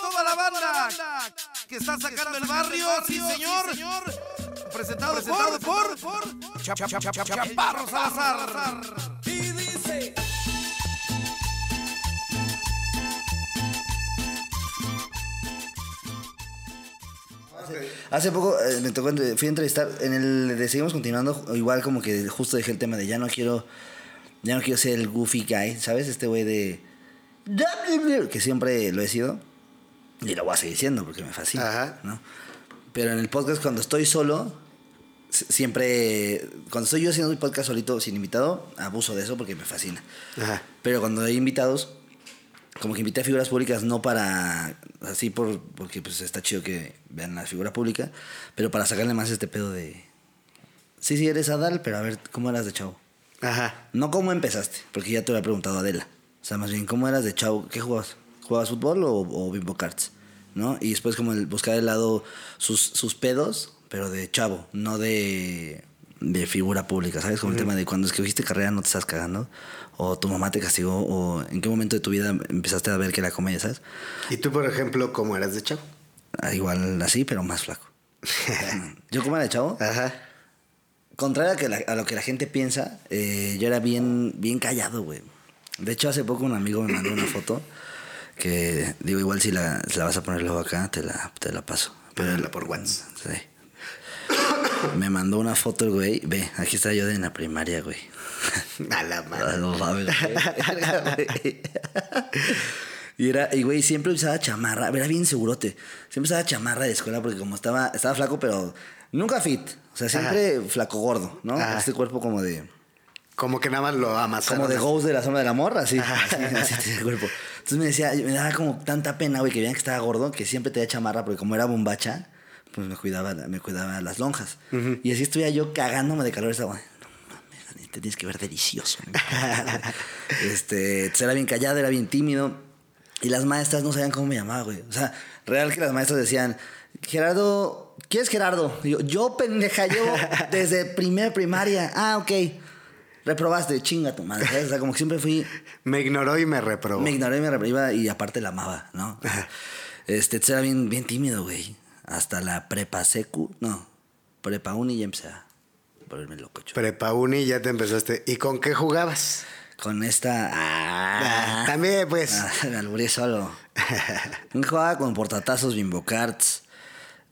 toda la banda que está sacando el barrio, sí señor. Presentado, por Chaparro Salazar. Y dice. Hace poco eh, me tocó, fui a entrevistar, en el de Seguimos Continuando, igual como que justo dejé el tema de ya no quiero, ya no quiero ser el goofy guy, ¿sabes? Este güey de... Que siempre lo he sido. Y lo voy a seguir siendo porque me fascina, Ajá. ¿no? Pero en el podcast cuando estoy solo, siempre... Cuando estoy yo haciendo un podcast solito sin invitado, abuso de eso porque me fascina. Ajá. Pero cuando hay invitados, como que invité a figuras públicas no para así por porque pues está chido que vean la figura pública, pero para sacarle más este pedo de sí, sí eres Adal, pero a ver cómo eras de chavo. Ajá. No cómo empezaste, porque ya te lo había preguntado Adela. O sea, más bien cómo eras de chavo, ¿qué jugabas? ¿Jugabas fútbol o, o Bimbo Cards? ¿No? Y después como el buscar de lado sus, sus pedos, pero de chavo, no de, de figura pública, ¿sabes? Como el tema de cuando escogiste carrera no te estás cagando, o tu mamá te castigó, o en qué momento de tu vida empezaste a ver que era comedia, ¿sabes? ¿Y tú, por ejemplo, cómo eras de chavo? Ah, Igual así, pero más flaco. Yo como era de chavo, Ajá. contrario a, que la- a lo que la gente piensa, eh, yo era bien, bien callado, güey. De hecho, hace poco un amigo me mandó una foto que, digo, igual si la, si la vas a poner luego acá, te la, te la paso. Pónmela por WhatsApp. Sí. Me mandó una foto el güey. Ve, aquí está yo de en la primaria, güey. A la Ah, madre. No mames, güey. Verga, güey. Y era, y güey, siempre usaba chamarra, era bien segurote. Siempre usaba chamarra de escuela porque como estaba, estaba flaco, pero nunca fit. O sea, siempre flaco gordo, ¿no? Ajá. Este cuerpo como de. Como que nada más lo amas. Como de Ghost de la zona del amor, así. Así, así tenía el cuerpo. Entonces me decía, me daba como tanta pena, güey, que vean que estaba gordo, que siempre tenía chamarra, porque como era bombacha, pues me cuidaba, me cuidaba las lonjas. Y así estuviera yo cagándome de calor. Estaba, no mames, te tienes que ver delicioso. ¿no?" este, era bien callado, era bien tímido. Y las maestras no sabían cómo me llamaba, güey. O sea, real que las maestras decían, Gerardo, ¿quién es Gerardo? Y yo, yo, pendeja, yo desde primer primaria. Ah, ok. Reprobaste, chinga tu madre. ¿sabes? O sea, como que siempre fui. Me ignoró y me reprobó. Me ignoré, me reprobaba y aparte la amaba, ¿no? Este, era bien, bien tímido, güey. Hasta la prepa secu, no, prepa uni ya empecé a volverme loco, chulo. Prepa uni ya te empezaste. ¿Y con qué jugabas? Con esta. Ah, Ah, también, pues. Ah, me alburé solo. Jugaba con portatazos, Bimbo Cards,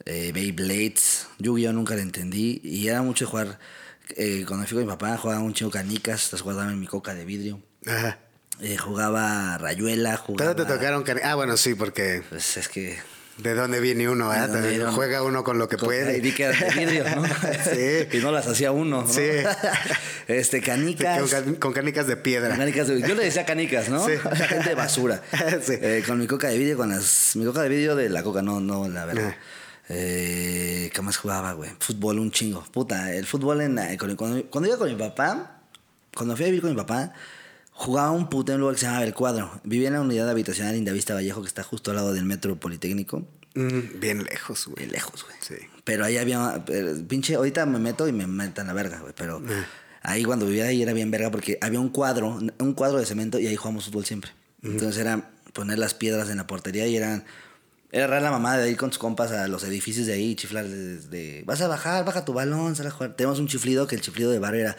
eh, Beyblades. Yu-Gi-Oh! nunca le entendí. Y era mucho jugar. Eh, cuando fui con mi papá, jugaba un chingo canicas. Las guardaba en mi coca de vidrio. Ajá. Eh, jugaba rayuela, jugaba. Todo te tocaron cani- Ah, bueno, sí, porque Pues es que. de dónde viene uno, ¿De ¿eh? dónde viene uno? Juega uno con lo que Con- puede. Y de vidrio, ¿no? Sí. Y no las hacía uno, ¿no? Sí. Este, canicas. Con, can- con canicas de piedra. Canicas de- yo le decía canicas, ¿no? Sí. Gente de basura. Sí. Eh, con mi coca de vidrio, con las. Mi coca de vidrio de la coca, no, no, la verdad. Ah. Eh, ¿Qué más jugaba, güey? Fútbol, un chingo. Puta, el fútbol en. con- cuando, cuando iba con mi papá, cuando fui a vivir con mi papá, jugaba un puto en un lugar que se llamaba El Cuadro. Vivía en la unidad habitacional Indavista Vallejo, que está justo al lado del metro Politécnico. Mm, bien lejos, güey. Bien lejos, güey. Sí. Pero ahí había. eh, Pinche, ahorita me meto y me metan la verga, güey. Pero ahí cuando vivía ahí era bien verga porque había un cuadro, un cuadro de cemento y ahí jugamos fútbol siempre. Entonces era poner las piedras en la portería y eran. Era rara la mamá de ir con sus compas a los edificios de ahí y chiflar desde. Vas a bajar, baja tu balón, sal a jugar. Tenemos un chiflido que el chiflido de barrio era.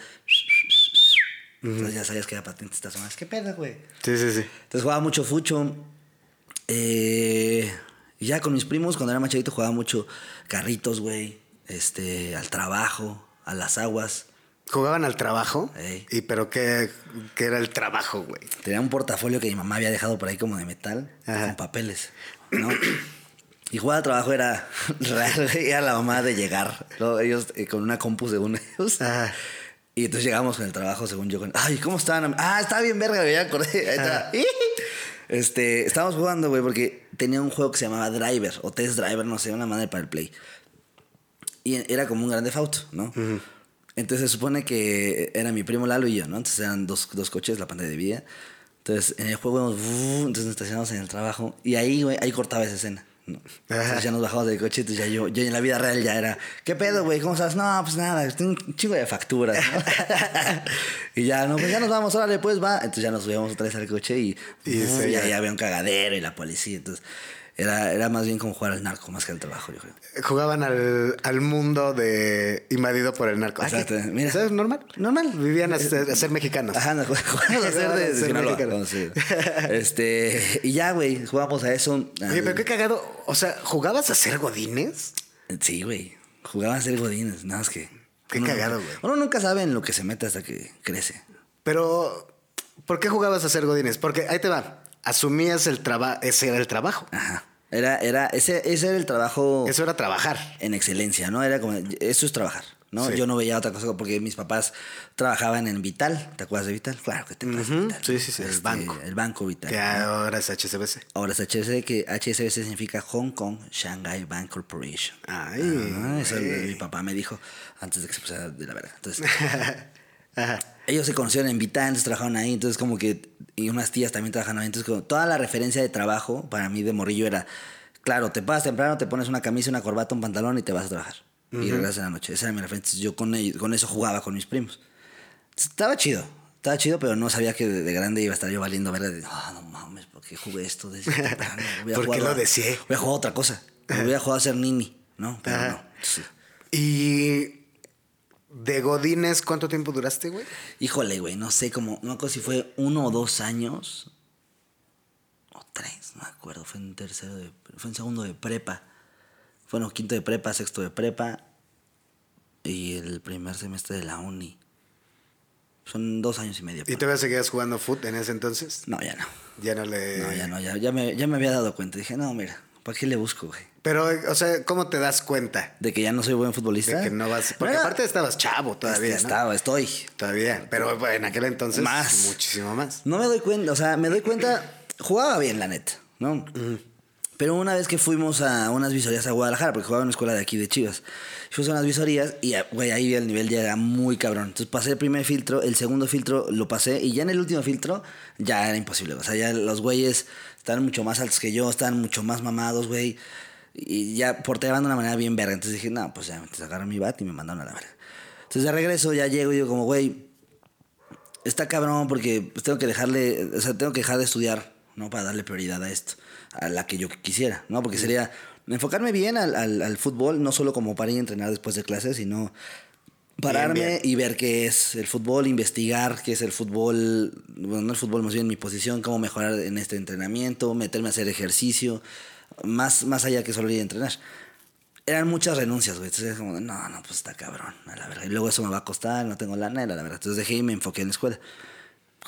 Entonces ya sabías que era patente estas zonas. ¿Qué pedo, güey? Sí, sí, sí. Entonces jugaba mucho fucho. Eh, y ya con mis primos, cuando era más chavito, jugaba mucho carritos, güey. Este, al trabajo, a las aguas. ¿Jugaban al trabajo? Ey. ¿Y pero qué, qué era el trabajo, güey? Tenía un portafolio que mi mamá había dejado por ahí como de metal, Ajá. con papeles, ¿no? Y jugar al trabajo era real, era la mamá de llegar. ¿no? Ellos eh, con una compu según ellos. Ajá. Y entonces llegamos con el trabajo, según yo. Con, Ay, ¿cómo estaban? Ah, está bien verga, ya acordé. Ahí está. Este, estábamos jugando, güey, porque tenía un juego que se llamaba Driver, o Test Driver, no sé, una madre para el Play. Y era como un grande auto, ¿no? Entonces se supone que era mi primo Lalo y yo, ¿no? Entonces eran dos, dos coches, la pantalla dividida. Entonces en el juego íbamos, entonces nos estacionamos en el trabajo. Y ahí, güey, ahí cortaba esa escena. ¿no? Entonces ya nos bajamos del coche, entonces ya yo, yo en la vida real ya era, ¿qué pedo, güey? ¿Cómo estás? No, pues nada, tengo un chingo de facturas. ¿no? y ya, no, pues ya nos vamos, órale, pues va. Entonces ya nos subíamos otra vez al coche y, Y y se- ahí había un cagadero y la policía. Entonces, Era, era más bien como jugar al narco, más que al trabajo, yo creo. Jugaban al, al mundo de invadido por el narco. Exacto, Ah, ¿qué? mira. ¿Sabes? Normal. Normal. Vivían a ser, a ser mexicanos. Ajá, no, jugamos a ser de, de Ser Sinaloa, mexicano. vamos a decir. Este, y ya, güey, jugamos a eso. Oye, pero qué cagado. O sea, ¿jugabas a ser godines? Sí, güey. Jugaba a ser godines, nada más que. Qué uno cagado, güey. Uno nunca sabe en lo que se mete hasta que crece. Pero, ¿por qué jugabas a ser godines? Porque ahí te va. Asumías el trabajo. Ese era el trabajo. Ajá. Era, era, ese, ese era el trabajo Eso era trabajar. en excelencia, ¿no? Era como, eso es trabajar, ¿no? Sí. Yo no veía otra cosa porque mis papás trabajaban en Vital. ¿Te acuerdas de Vital? Claro que te acuerdas de. Vital. Sí, sí, sí, el banco. El banco Vital. Que ahora es HSBC. Ahora es HSBC, que HSBC significa Hong Kong Shanghai Bank Corporation. Ay. Ah, eso mi papá me dijo antes de que se pusiera de la verga. Entonces, Ajá. ellos se conocieron en Vital, entonces trabajaron ahí, entonces como que, y unas tías también trabajaban ahí, entonces como toda la referencia de trabajo para mí de morrillo era, claro, te paras temprano, te pones una camisa, una corbata, un pantalón y te vas a trabajar. Y regresas en la noche. Esa era mi referencia. Entonces, yo con, ellos- con eso jugaba con mis primos. Entonces, Estaba chido. Estaba chido, pero no sabía que de, de grande iba a estar yo valiendo verga. de, Ah, no mames, ¿por qué jugué esto temprano? Voy a ¿Por qué lo deseé? Voy a jugar otra cosa. Voy a jugar a ser nini, ¿no? Pero Ajá. no. Sí. Y de godines, ¿cuánto tiempo duraste, güey? Híjole, güey, no sé cómo, no me acuerdo si fue uno o dos años. O tres, no me acuerdo. Fue en tercero de, fue en segundo de prepa. Fue en quinto de prepa, sexto de prepa. Y el primer semestre de la uni. Son dos años y medio. ¿Y todavía seguías jugando foot en ese entonces? No, ya no. Ya no le... No, ya no, ya, ya, me, ya me había dado cuenta. Dije, no, mira, ¿para qué le busco, güey? Pero, o sea, ¿cómo te das cuenta? De que ya no soy buen futbolista. De que no vas... Porque aparte estabas chavo todavía, Este, ¿no? Estaba, estoy. Todavía. Pero en aquel entonces... Más. Muchísimo más. No me doy cuenta, o sea, me doy cuenta, jugaba bien, la neta, ¿no? Pero una vez que fuimos a unas visorías a Guadalajara, porque jugaba en una escuela de aquí de Chivas, fuimos a unas visorías y, güey, ahí el nivel ya era muy cabrón. Entonces pasé el primer filtro, el segundo filtro lo pasé y ya en el último filtro ya era imposible. O sea, ya los güeyes estaban mucho más altos que yo, estaban mucho más mamados, güey. Y ya porteaban de una manera bien verga. Entonces dije, no, pues ya, me sacaron mi bat y me mandaron a la verga. Entonces de regreso ya llego y digo como, güey, está cabrón porque pues, tengo que dejarle, o sea, tengo que dejar de estudiar, ¿no? Para darle prioridad a esto, a la que yo quisiera, ¿no? Porque sería enfocarme bien al, al, al fútbol, no solo como para ir a entrenar después de clases, sino pararme bien. y ver qué es el fútbol, investigar qué es el fútbol, bueno, no el fútbol, más bien mi posición, cómo mejorar en este entrenamiento, meterme a hacer ejercicio, más, más allá que solo ir a entrenar. Eran muchas renuncias, güey. Entonces, como, no, no, pues está cabrón, a la verdad. Y luego eso me va a costar, no tengo lana, y la verdad. Entonces dejé y me enfoqué en la escuela.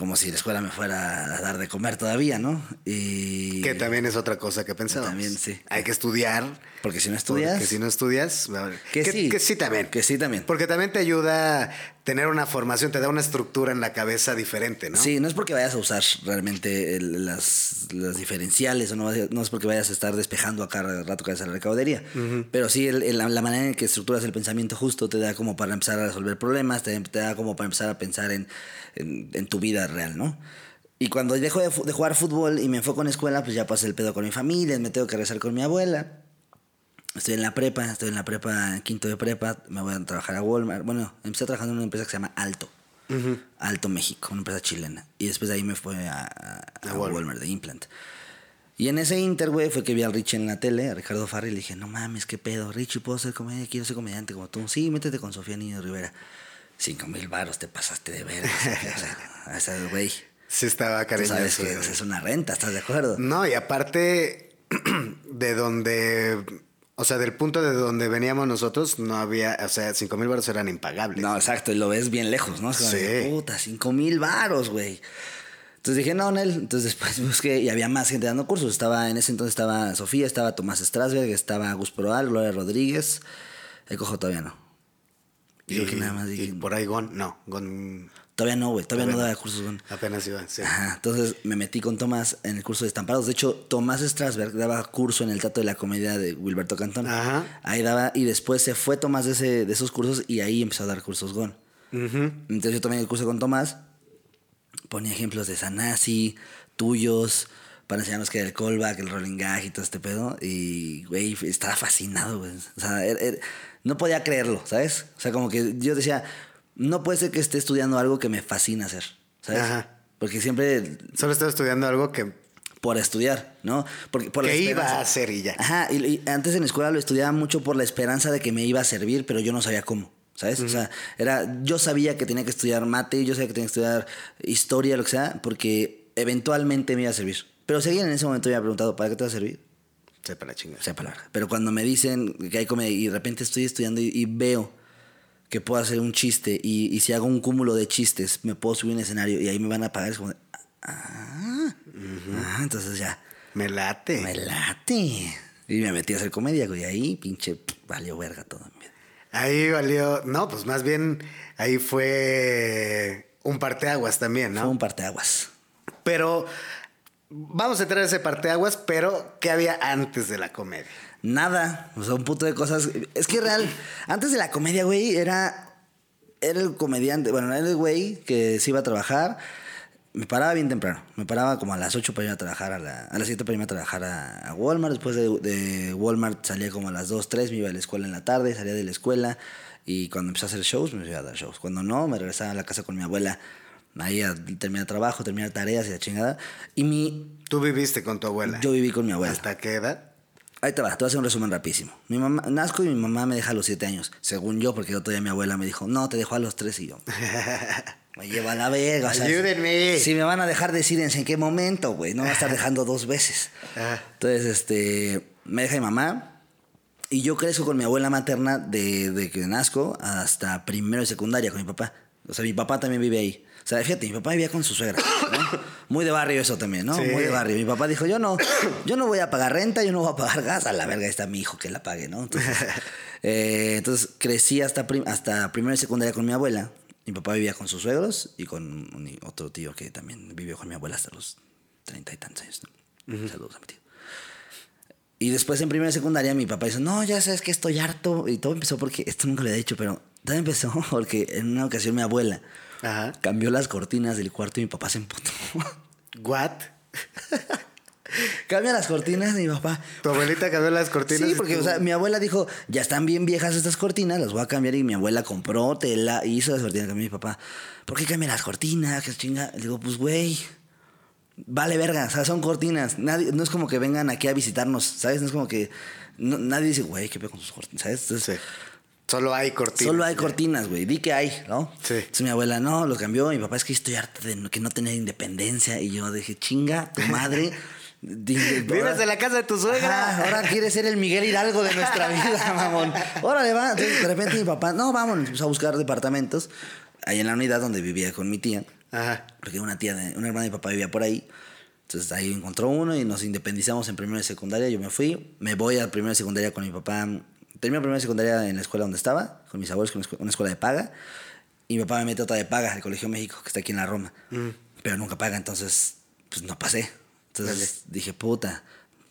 Como si la escuela me fuera a dar de comer todavía, ¿no? Y... Que también es otra cosa que pensábamos. También, sí. Hay que estudiar. Porque si no estudias... Porque si no estudias... ver- Que sí. Que sí también. Que sí también. Porque también te ayuda tener una formación, te da una estructura en la cabeza diferente, ¿no? Sí, no es porque vayas a usar realmente el- las, las diferenciales o no, no es porque vayas a estar despejando a cada rato que vayas a la recaudería. Pero sí, el- el- la, la manera en que estructuras el pensamiento justo te da como para empezar a resolver problemas, te, te da como para empezar a pensar en, en, en tu vida real, ¿no? Y cuando dejo de jugar fútbol y me enfoco en escuela, pues ya pasé el pedo con mi familia, me tengo que rezar con mi abuela. Estoy en la prepa, estoy en la prepa, quinto de prepa, me voy a trabajar a Walmart. Bueno, empecé trabajando en una empresa que se llama Alto. Alto México, una empresa chilena. Y después de ahí me fui a, a- a Walmart. Walmart. de Implant. Y en ese inter, güey, fue que vi a Richie en la tele, a Ricardo Farri, y le dije, no mames, qué pedo, Richie, ¿puedo ser comedia? Quiero ser comediante como tú. Sí, métete con Sofía Niño Rivera. Cinco mil varos, te pasaste de ver. o sea, güey, Sí estaba tú sabes cariñoso. que es una renta, ¿estás de acuerdo? No, y aparte de donde... O sea, del punto de donde veníamos nosotros, no había... O sea, cinco mil baros eran impagables. No, exacto, y lo ves bien lejos, ¿no? Como de, Sí. puta, cinco mil varos, güey. Entonces dije, no, Nel. Entonces después busqué y había más gente dando cursos. Estaba, en ese entonces estaba Sofía, estaba Tomás Strasberg, estaba Gus Proal, Gloria Rodríguez. El cojo todavía no. Y, que nada más y dije, por ahí Gon, no, Gon todavía no, güey, todavía, no daba cursos. Gon. apenas iba, sí. Ajá, entonces me metí con Tomás en el curso de estampados. De hecho, Tomás Strasberg daba curso en el Teatro de la Comedia de Wilberto Cantón. Ajá. Ahí daba, y después se fue Tomás de, ese, de esos cursos y ahí empezó a dar cursos Gon. Entonces yo tomé el curso con Tomás, ponía ejemplos de Sanasi, tuyos, para enseñarnos que era el callback, el rolling gag y todo este pedo. Y, güey, estaba fascinado, güey. O sea, era- era- no podía creerlo, ¿sabes? O sea, como que yo decía, no puede ser que esté estudiando algo que me fascina hacer, ¿sabes? Ajá. Porque siempre Solo estaba estudiando algo que por estudiar, ¿no? Porque por la Que iba esperanza. a hacer y ya. Ajá, y, y antes en la escuela lo estudiaba mucho por la esperanza de que me iba a servir, pero yo no sabía cómo, ¿sabes? O sea, era, yo sabía que tenía que estudiar mate, yo sabía que tenía que estudiar historia, lo que sea, porque eventualmente me iba a servir. Pero si alguien en ese momento me había preguntado, ¿para qué te va a servir? Sepa la chingada. Sepa la verdad. Pero cuando me dicen que hay comedia y de repente estoy estudiando y, y veo que puedo hacer un chiste y, y si hago un cúmulo de chistes, me puedo subir en escenario y ahí me van a pagar, es como, de, ah, ah, entonces ya. Me late. Me late. Y me metí a hacer comedia, güey. Ahí, pinche, valió verga todo. Ahí valió. No, pues más bien ahí fue un parteaguas también, ¿no? Fue un parteaguas. Pero vamos a entrar a ese parteaguas, pero ¿qué había antes de la comedia? Nada. O sea, un puto de cosas. Es que real, antes de la comedia, güey, era. Era el comediante. Bueno, era el güey que se iba a trabajar. Me paraba bien temprano. Me paraba como a las 8 para ir a trabajar, a, la- a las 7 para irme a trabajar a, a Walmart. Después de, de Walmart salía como a las 2, 3, me iba a la escuela en la tarde, salía de la escuela. Y cuando empecé a hacer shows, me iba a dar shows. Cuando no, me regresaba a la casa con mi abuela. Ahí a terminar trabajo, terminar tareas y la chingada. Y mi. Tú viviste con tu abuela. Yo viví con mi abuela. ¿Hasta qué edad? Ahí te va, te voy a hacer un resumen rapidísimo. Mi mamá, nazco y mi mamá me deja a los siete años, según yo, porque el otro día mi abuela me dijo, no, te dejo a los tres y yo. Me lleva a la verga. o sea, Ayúdenme. Si me van a dejar decir en qué momento, güey, no me va a estar dejando dos veces. Ah. Entonces, este, me deja mi mamá y yo crezco con mi abuela materna de, de que nazco hasta primero y secundaria con mi papá. O sea, mi papá también vive ahí. O sea, fíjate, mi papá vivía con su suegra, ¿no? Muy de barrio eso también, ¿no? Sí. Muy de barrio. Mi papá dijo, yo no, yo no voy a pagar renta, yo no voy a pagar gas. A la verga está mi hijo que la pague, ¿no? Entonces, eh, entonces crecí hasta, prim- hasta primero y secundaria con mi abuela. Mi papá vivía con sus suegros y con un- otro tío que también vivió con mi abuela hasta los treinta y tantos años. ¿no? Saludos a mi tío. Y después en primera y secundaria mi papá dice, no, ya sabes que estoy harto. Y todo empezó porque, esto nunca lo he dicho, pero todo empezó porque en una ocasión mi abuela Ajá. cambió las cortinas del cuarto y mi papá se emputó. ¿What? Cambia las cortinas mi papá... ¿Tu abuelita cambió las cortinas? Sí, porque tú- o sea, mi abuela dijo, ya están bien viejas estas cortinas, las voy a cambiar. Y mi abuela compró tela y hizo las cortinas. Cambió mi papá, ¿por qué cambia las cortinas? ¿Qué chinga? Le digo, pues güey, vale verga, o sea, son cortinas. Nadie, no es como que vengan aquí a visitarnos, ¿sabes? No es como que no- nadie dice, güey, ¿qué pedo con sus cortinas? ¿Sabes? Entonces, Sí. Solo hay cortinas. Solo hay ya. cortinas, güey. Di que hay, ¿no? Sí. Entonces mi abuela, no, lo cambió. Mi papá es que estoy harta de que no tener independencia. Y yo dije, chinga, tu madre. Vives en la casa de tu suegra. Ajá, ahora quiere ser el Miguel Hidalgo de nuestra vida, mamón. Órale, va. Entonces, de repente mi papá, no, vámonos, empezó a buscar departamentos. Ahí en la unidad donde vivía con mi tía. Ajá. Porque una tía, de, una hermana de mi papá vivía por ahí. Entonces ahí encontró uno y nos independizamos en primero y secundaria. Yo me fui, me voy a primero y secundaria con mi papá. Termino primero secundaria en la escuela donde estaba, con mis abuelos, con una escu- una escuela de paga. Y mi papá me mete a otra de paga, el Colegio México, que está aquí en la Roma. Pero nunca paga, entonces pues no pasé. Entonces dije, puta,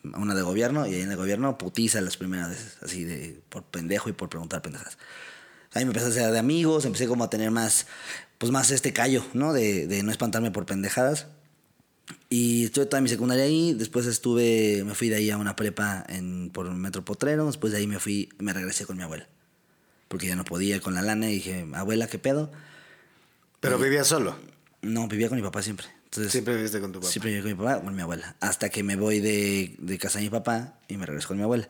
una de gobierno y ahí en el gobierno putiza las primeras veces, así de por pendejo y por preguntar pendejas. Ahí me empecé a hacer de amigos, empecé como a tener más, pues más este callo, ¿no? De, de no espantarme por pendejadas. Y estuve toda mi secundaria ahí, después estuve, me fui de ahí a una prepa en, por Metro Potrero, después de ahí me fui, me regresé con mi abuela. Porque ya no podía con la lana y dije, abuela, ¿qué pedo? Pero vivía solo. No, vivía con mi papá siempre. Entonces, Siempre viviste con tu papá. Siempre viví con mi papá, con mi abuela. Hasta que me voy de, de casa de mi papá y me regreso con mi abuela.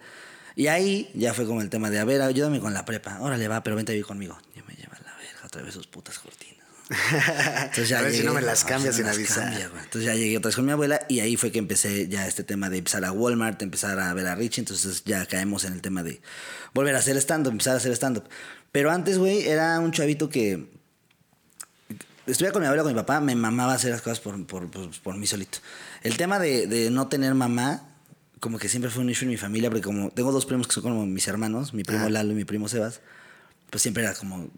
Y ahí ya fue como el tema de, a ver, ayúdame con la prepa. Órale, va, pero vente a vivir conmigo. Y me lleva la verga otra vez sus putas cortinas. Entonces A ver si no me las cambias no sin avisar. cambia. Entonces ya llegué otra vez con mi abuela y ahí fue que empecé ya este tema de empezar a Walmart, empezar a ver a Richie. Entonces ya caemos en el tema de volver a hacer stand-up, empezar a hacer stand-up. Pero antes, güey, era un chavito que estuve con mi abuela, con mi papá, me mamaba hacer las cosas por, por, por, por mí solito. El tema de, de no tener mamá, como que siempre fue un issue en mi familia, porque como tengo dos primos que son como mis hermanos, mi primo Ajá. Lalo y mi primo Sebas, pues siempre era como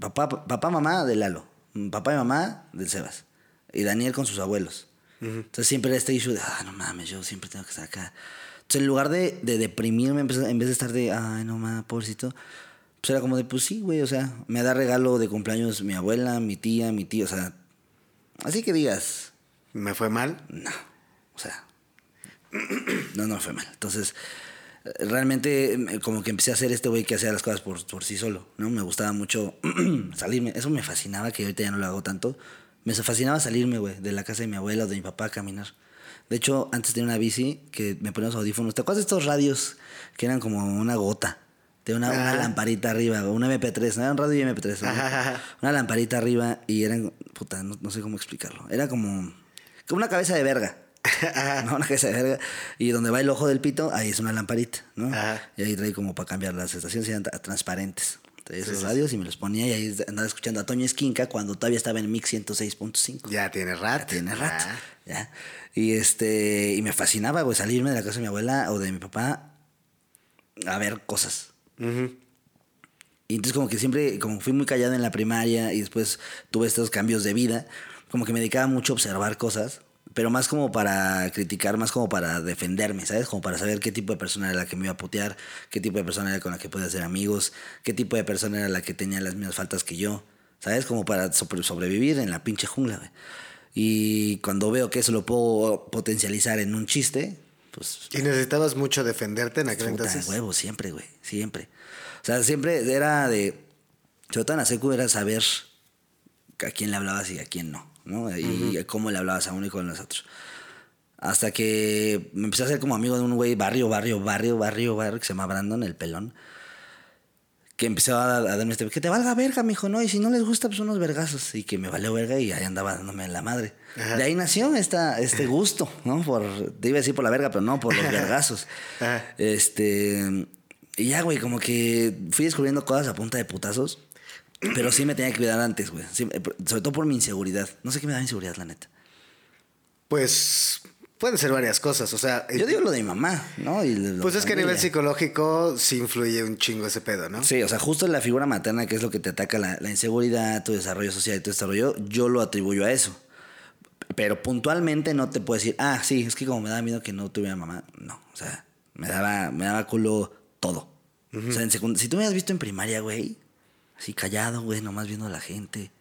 papá, papá, mamá de Lalo, papá y mamá del Sebas, y Daniel con sus abuelos. Entonces siempre era este issue de, ah, no mames, yo siempre tengo que estar acá. Entonces en lugar de, de deprimirme, en vez en vez de estar de, ay, no mames, pobrecito, pues era como de, pues sí, güey, o sea, me da regalo de cumpleaños mi abuela, mi tía, mi tío, o sea, así que digas, ¿Me fue mal? no, o sea, no, no fue mal. Entonces, realmente eh, como que empecé a ser este güey que hacía las cosas por, por sí solo, ¿no? Me gustaba mucho salirme, eso me fascinaba, que ahorita ya no lo hago tanto. Me fascinaba salirme, güey, de la casa de mi abuela o de mi papá a caminar. De hecho, antes tenía una bici que me ponía los audífonos. ¿Te acuerdas de estos radios que eran como una gota? De una, una lamparita arriba, un MP3, no era un radio y MP3. ¿no? Ajá. Una lamparita arriba y eran, puta, no, no sé cómo explicarlo. Era como, como una cabeza de verga. ¿no? Una cabeza de verga. Y donde va el ojo del pito, ahí es una lamparita, ¿no? Ajá. Y ahí trae como para cambiar las estaciones, eran tra- transparentes. Traía esos sí, radios y me los ponía y ahí andaba escuchando a Toño Esquinca cuando todavía estaba en Mix 106.5. Ya tiene rato. Ya tiene rato. Ah. Ya. Y este. Y me fascinaba, güey, salirme de la casa de mi abuela o de mi papá a ver cosas. Y entonces como que siempre, como fui muy callado en la primaria y después tuve estos cambios de vida, como que me dedicaba mucho a observar cosas, pero más como para criticar, más como para defenderme, ¿sabes? Como para saber qué tipo de persona era la que me iba a putear, qué tipo de persona era con la que podía ser amigos, qué tipo de persona era la que tenía las mismas faltas que yo, ¿sabes? Como para sobre- sobrevivir en la pinche jungla, güey. Y cuando veo que eso lo puedo potencializar en un chiste, pues ¿Y necesitabas mucho defenderte en aquel entonces? huevo, siempre, güey, siempre. O sea, siempre era de. La secu era saber a quién le hablabas y a quién no, ¿no? Y cómo le hablabas a uno y con los otros. Hasta que me empecé a hacer como amigo de un güey barrio, barrio, barrio, barrio, barrio, que se llama Brandon, el pelón. Que empezó a, a darme este. Que te valga verga, mijo, ¿no? Y si no les gusta, pues unos vergazos. Y que me valió verga y ahí andaba dándome la madre. Ajá. De ahí nació esta, este gusto, ¿no? Por, te iba a decir por la verga, pero no, por los vergazos. Ajá. Este. Y ya, güey, como que fui descubriendo cosas a punta de putazos. Pero sí me tenía que cuidar antes, güey. Sí, eh, sobre todo por mi inseguridad. No sé qué me da inseguridad, la neta. Pues pueden ser varias cosas. O sea, Yo digo lo de mi mamá, ¿no? Y pues es que a nivel psicológico sí influye un chingo ese pedo, ¿no? Sí, o sea, justo la figura materna, que es lo que te ataca la, la inseguridad, tu desarrollo social y tu desarrollo, yo lo atribuyo a eso. Pero puntualmente no te puedo decir, ah, sí, es que como me daba miedo que no tuviera mamá. No, o sea, me daba, me daba culo todo. O sea, en si tú me habías visto en primaria, güey, así callado, güey, nomás viendo a la gente.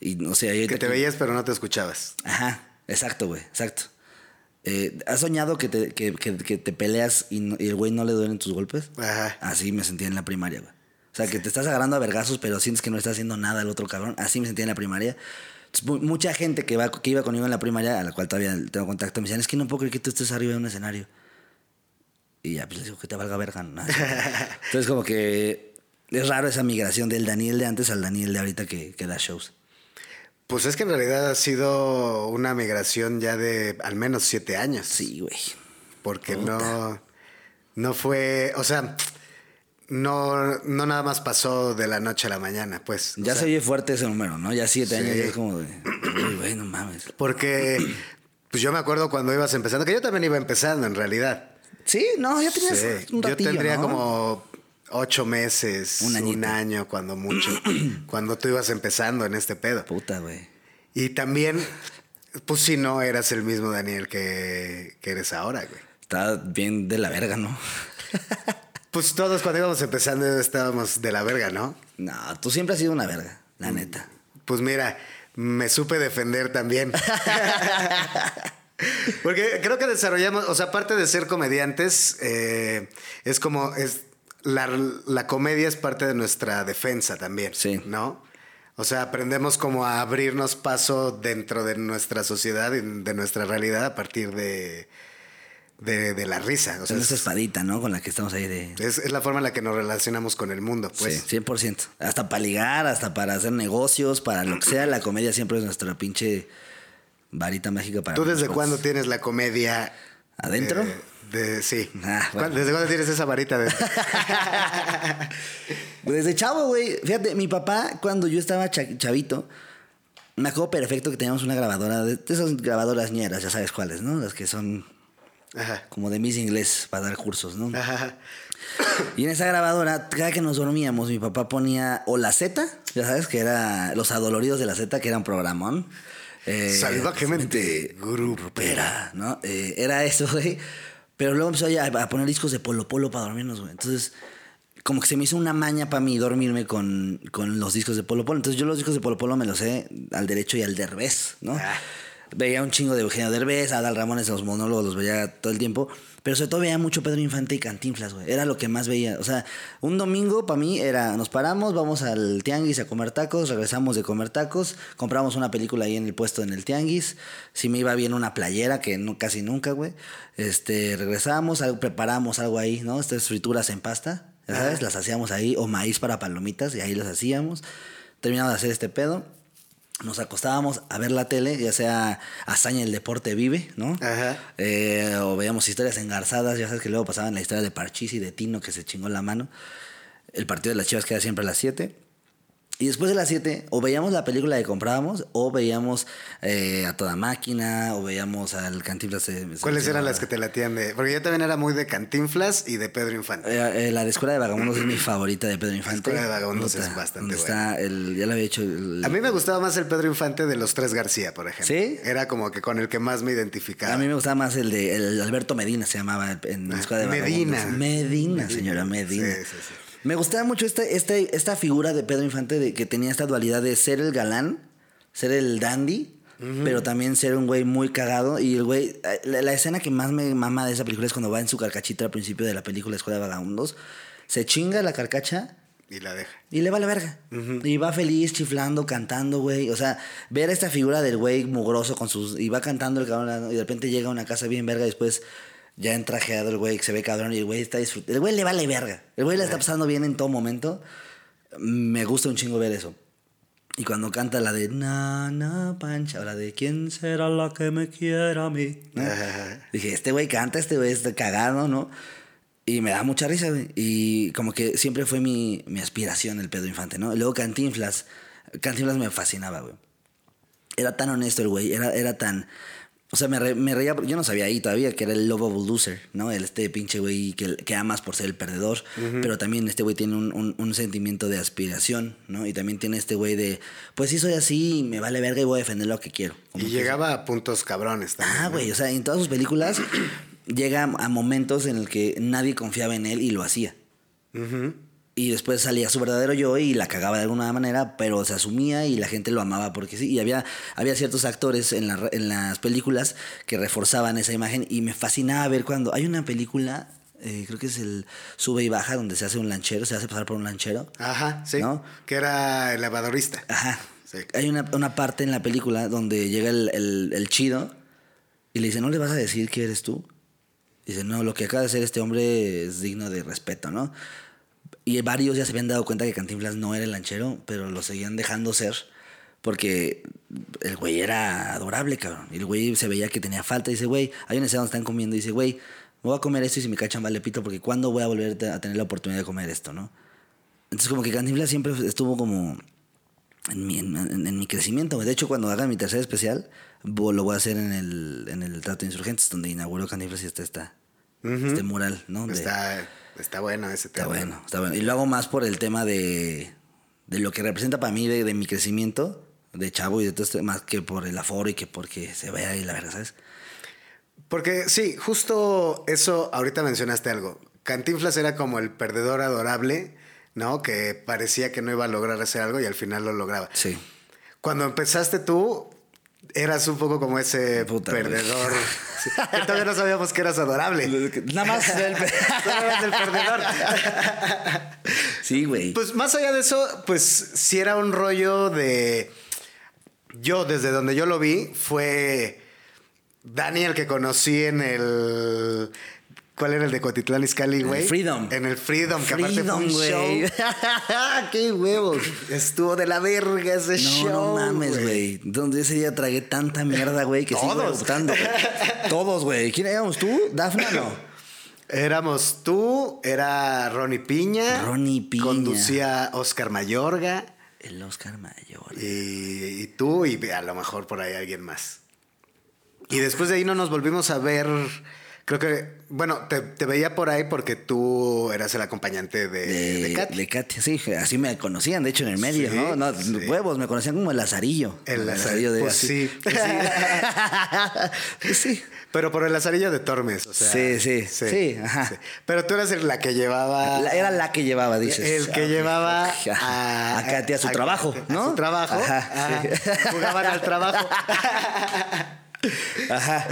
Y no sé, ahí Que te veías pero no te escuchabas. Ajá, exacto, güey, exacto. Eh, ¿Has soñado que te, que, que- que te peleas y, no- y el güey no le duelen tus golpes? Ajá. Así me sentía en la primaria, güey. O sea, que te estás agarrando a vergazos, pero sientes que no está haciendo nada el otro cabrón. Así me sentía en la primaria. Entonces, mucha gente que, va, que iba conmigo en la primaria, a la cual todavía tengo contacto, me decían, es que no puedo creer que tú estés arriba de un escenario. Y ya, pues les digo que te valga verga. ¿no? Entonces, como que es raro esa migración del Daniel de antes al Daniel de ahorita que, que da shows. Pues es que en realidad ha sido una migración ya de al menos siete años. Sí, güey. Porque no, no fue, o sea, no, no nada más pasó de la noche a la mañana, pues. Ya sea, se oye fuerte ese número, ¿no? Ya siete Sí. años ya es como de, uy, güey, no mames. Porque, pues yo me acuerdo cuando ibas empezando, que yo también iba empezando en realidad. Sí, no, ya tenías Sí, un yo ratillo, tendría ¿no? como ocho meses, Un año cuando mucho, cuando tú ibas empezando en este pedo. Puta, güey. Y también, pues si no eras el mismo Daniel que, que eres ahora, güey. Está bien de la verga, ¿no? Pues todos cuando íbamos empezando estábamos de la verga, ¿no? No, tú siempre has sido una verga, Mm. la neta. Pues mira, me supe defender también. Porque creo que desarrollamos, o sea, aparte de ser comediantes, eh, es como, es la, la comedia es parte de nuestra defensa también, Sí. ¿no? O sea, aprendemos como a abrirnos paso dentro de nuestra sociedad y de nuestra realidad a partir de, de, de la risa. O sea, Es esa es, espadita, ¿no? Con la que estamos ahí de... es- es la forma en la que nos relacionamos con el mundo, pues. sí, 100%. Hasta para ligar, hasta para hacer negocios, para lo que sea, la comedia siempre es nuestra pinche varita mágica para... ¿Tú desde nosotros. cuándo tienes la comedia? ¿Adentro? eh, de, sí. Ah, bueno. ¿Cuándo- ¿Desde cuándo tienes esa varita? De... Desde chavo, güey. Fíjate, mi papá, cuando yo estaba cha- chavito, me acuerdo perfecto que teníamos una grabadora, de, esas grabadoras ñeras, ya sabes cuáles, ¿no? Las que son Ajá. como de Miss Inglés para dar cursos, ¿no? Ajá. Y en esa grabadora, cada que nos dormíamos, mi papá ponía o la Z, ya sabes, que era Los Adoloridos de la Z, que era un programón. Eh, Salvajemente grupera, ¿no? Eh, era eso, güey. Pero luego empezó a poner discos de Polo Polo para dormirnos, güey. Entonces, como que se me hizo una maña para mí dormirme con, con los discos de Polo Polo. Entonces, yo los discos de Polo Polo me los sé al derecho y al revés, ¿no? Ah. veía un chingo de Eugenio Derbez, Adal Ramones, los monólogos los veía todo el tiempo. Pero sobre todo veía mucho Pedro Infante y Cantinflas, güey. Era lo que más veía. O sea, un domingo para mí era, nos paramos, vamos al tianguis a comer tacos, regresamos de comer tacos, compramos una película ahí en el puesto en el tianguis. Si me iba bien una playera, que no, casi nunca, güey. Este, regresamos, algo, preparamos algo ahí, ¿no? Estas frituras en pasta, ¿sabes? Las hacíamos ahí, o maíz para palomitas, y ahí las hacíamos. Terminamos de hacer este pedo nos acostábamos a ver la tele, ya sea Hazaña el Deporte Vive, ¿no? Ajá. Eh, o veíamos historias engarzadas, ya sabes que luego pasaban la historia de Parchís y de Tino que se chingó la mano. El partido de las Chivas queda siempre a las 7. Y después de las 7, o veíamos la película que comprábamos, o veíamos eh, a toda máquina, o veíamos al Cantinflas. eh, ¿Cuáles se eran llamaba- las que te latían de.? Porque yo también era muy de Cantinflas y de Pedro Infante. Eh, eh, la de Escuela de Vagabundos es mi favorita de Pedro Infante. Escuela de Vagabundos es bastante está el, ya lo había hecho. el- A mí me gustaba más el Pedro Infante de los tres García, por ejemplo. ¿Sí? Era como que con el que más me identificaba. A mí me gustaba más el de el Alberto Medina, se llamaba en la escuela de Medina. Vagabundos. Medina, señora, Medina. Sí, sí, sí. Me gustaba mucho esta, esta, esta figura de Pedro Infante de que tenía esta dualidad de ser el galán, ser el dandy, pero también ser un güey muy cagado. Y el güey, eh, la, la escena que más me mama de esa película es cuando va en su carcachita al principio de la película Escuela de Vagabundos, se chinga la carcacha Y la deja. y le vale verga. Y va feliz, chiflando, cantando, güey. O sea, ver esta figura del güey mugroso con sus. Y va cantando el cabrón y de repente llega a una casa bien verga y después ya en trajeado el güey que se ve cabrón y el güey está disfrutando. El güey le vale verga. El güey le está pasando bien en todo momento. Me gusta un chingo ver eso. Y cuando canta la de Na, na, pancha, la de ¿Quién será la que me quiera a mí? Dije, este güey canta, este güey está cagado, ¿no? Y me da mucha risa, güey. Y como que siempre fue mi, mi aspiración el pedo infante, ¿no? Y luego Cantinflas. Cantinflas me fascinaba, güey. Era tan honesto el güey, era, era tan... O sea, me, re- me reía, yo no sabía ahí todavía que era el lovable loser, ¿no? El este pinche güey que, que amas por ser el perdedor, pero también este güey tiene un, un- un sentimiento de aspiración, ¿no? Y también tiene este güey de, pues sí soy así, me vale verga y voy a defender lo que quiero. Y que- llegaba a puntos cabrones también. Ah, ¿no? güey, o sea, en todas sus películas llega a momentos en el que nadie confiaba en él y lo hacía. Ujú. Y después salía su verdadero yo y la cagaba de alguna manera, pero se asumía y la gente lo amaba porque sí. Y había, había ciertos actores en, la- en las películas que reforzaban esa imagen y me fascinaba ver cuando hay una película, eh, creo que es el Sube y Baja, donde se hace un lanchero, se hace pasar por un lanchero. Ajá, sí. ¿No? Que era el lavadorista. Ajá. Sí. Hay una, una parte en la película donde llega el, el- el chido y le dice, ¿no le vas a decir que eres tú? Dice, no, lo que acaba de hacer este hombre es digno de respeto, ¿no? Y varios ya se habían dado cuenta que Cantinflas no era el lanchero, pero lo seguían dejando ser porque el güey era adorable, cabrón. Y el güey se veía que tenía falta. Dice, güey, hay una escena donde están comiendo. Dice, güey, me voy a comer esto y si me cachan vale pito porque ¿cuándo voy a volver a tener la oportunidad de comer esto, no? Entonces como que Cantinflas siempre estuvo como en mi, en, mi crecimiento. De hecho, cuando haga mi tercer especial, lo voy a hacer en el, en el Trato de Insurgentes, donde inauguró Cantinflas y está esta, este mural, ¿no? De- Está, está bueno ese está tema. bueno, está bueno. Y lo hago más por el tema de, de lo que representa para mí, de, de mi crecimiento, de chavo y de todo esto, más que por el aforo y que porque se vea ahí la verdad, ¿sabes? Porque sí, justo eso, ahorita mencionaste algo. Cantinflas era como el perdedor adorable, ¿no? Que parecía que no iba a lograr hacer algo y al final lo lograba. Sí. Cuando empezaste tú, eras un poco como ese Puta, perdedor. Sí, que todavía no sabíamos que eras adorable. Nada más el... Solo eras el perdedor. sí, güey. Pues más allá de eso, pues sí era un rollo de. Yo, desde donde yo lo vi, fue Daniel que conocí en el. ¿Cuál era el de Cotitlán Izcalli, güey? Freedom. En el Freedom, que aparte fue un güey. show. ¡Qué huevos! Estuvo de la verga ese No, show. no mames, güey. Donde ese día tragué tanta mierda, güey, que sigo güey. Todos, güey. ¿Quién éramos tú? ¿Dafna no? Éramos tú, era Ronnie Piña. Ronnie Piña. Conducía Oscar Mayorga. El Oscar Mayor. Y, y tú y a lo mejor por ahí alguien más. Y después de ahí no nos volvimos a ver. Creo que, bueno, te, te veía por ahí porque tú eras el acompañante de, de, Katy. de Katy, sí, así me conocían, de hecho, en el medio, Sí, ¿no? No, sí. huevos, me conocían como el Lazarillo. El Lazarillo, pues así. sí. Pues sí. Pues sí. Pero por el lazarillo de Tormes, o sea. Sí, sí, sí, ajá. Pero tú eras la que llevaba. La- era la que llevaba, dices. El que Ah, llevaba a, a, Katy a su trabajo, a ¿no? su trabajo. Ajá. Jugaban al trabajo. Ajá.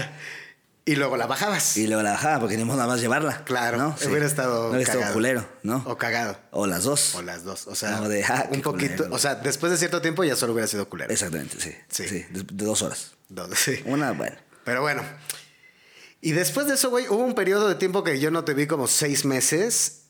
Y luego la bajabas. Y luego la bajaba porque teníamos nada más llevarla. Claro, ¿no? hubiera estado Hubiera estado culero, ¿no? O cagado. O las dos. O las dos. O sea, No, de, ah, un poquito. culero. O sea, después de cierto tiempo ya solo hubiera sido culero. Exactamente, sí. Sí. Sí. de, de dos horas. Dos, sí. Una, bueno. Pero bueno. Y después de eso, güey, hubo un periodo de tiempo que yo no te vi como seis meses.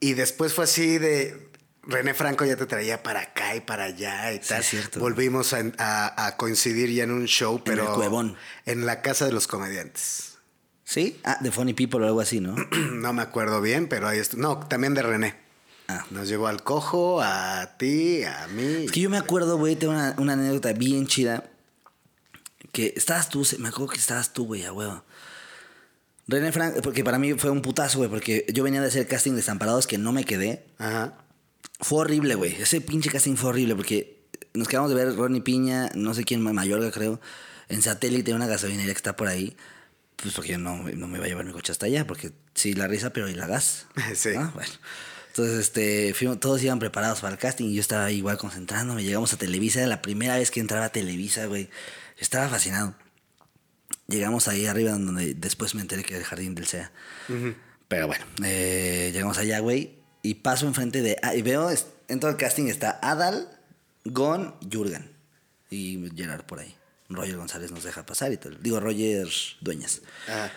Y después fue así de. René Franco ya te traía para acá y para allá y Sí, tal. es cierto. Volvimos a, a- a coincidir ya en un show, pero. el Cuevón. En la casa de los comediantes. ¿Sí? Ah, de Funny People o algo así, ¿no? no me acuerdo bien, pero ahí estuvo. No, también de René. Ah. Nos llevó al cojo, a ti, a mí. Es que yo me acuerdo, güey, tengo una, una anécdota bien chida. Que estabas tú, me acuerdo que estabas tú, güey, a huevo. René Frank, porque para mí fue un putazo, güey, porque yo venía de hacer casting de estamparados que no me quedé. Ajá. Fue horrible, güey. Ese pinche casting fue horrible porque nos quedamos de ver Ronnie Piña, no sé quién, Mayorga creo, en satélite, una gasolinería que está por ahí. Pues porque no, no me iba a llevar mi coche hasta allá, porque sí, la risa, pero y la gas. Sí. ¿no? Bueno. Entonces, este, fuimos- todos iban preparados para el casting y yo estaba ahí igual concentrándome. Llegamos a Televisa, era la primera vez que entraba a Televisa, güey. Estaba fascinado. Llegamos ahí arriba donde después me enteré que era el jardín del SEA. Pero bueno, eh, llegamos allá, güey. Y paso enfrente de. ah, y veo, es- en todo el casting está Adal, Gon, Jurgen. Y Gerard por ahí. Roger González nos deja pasar y tal. Digo, Roger Dueñas. Ajá.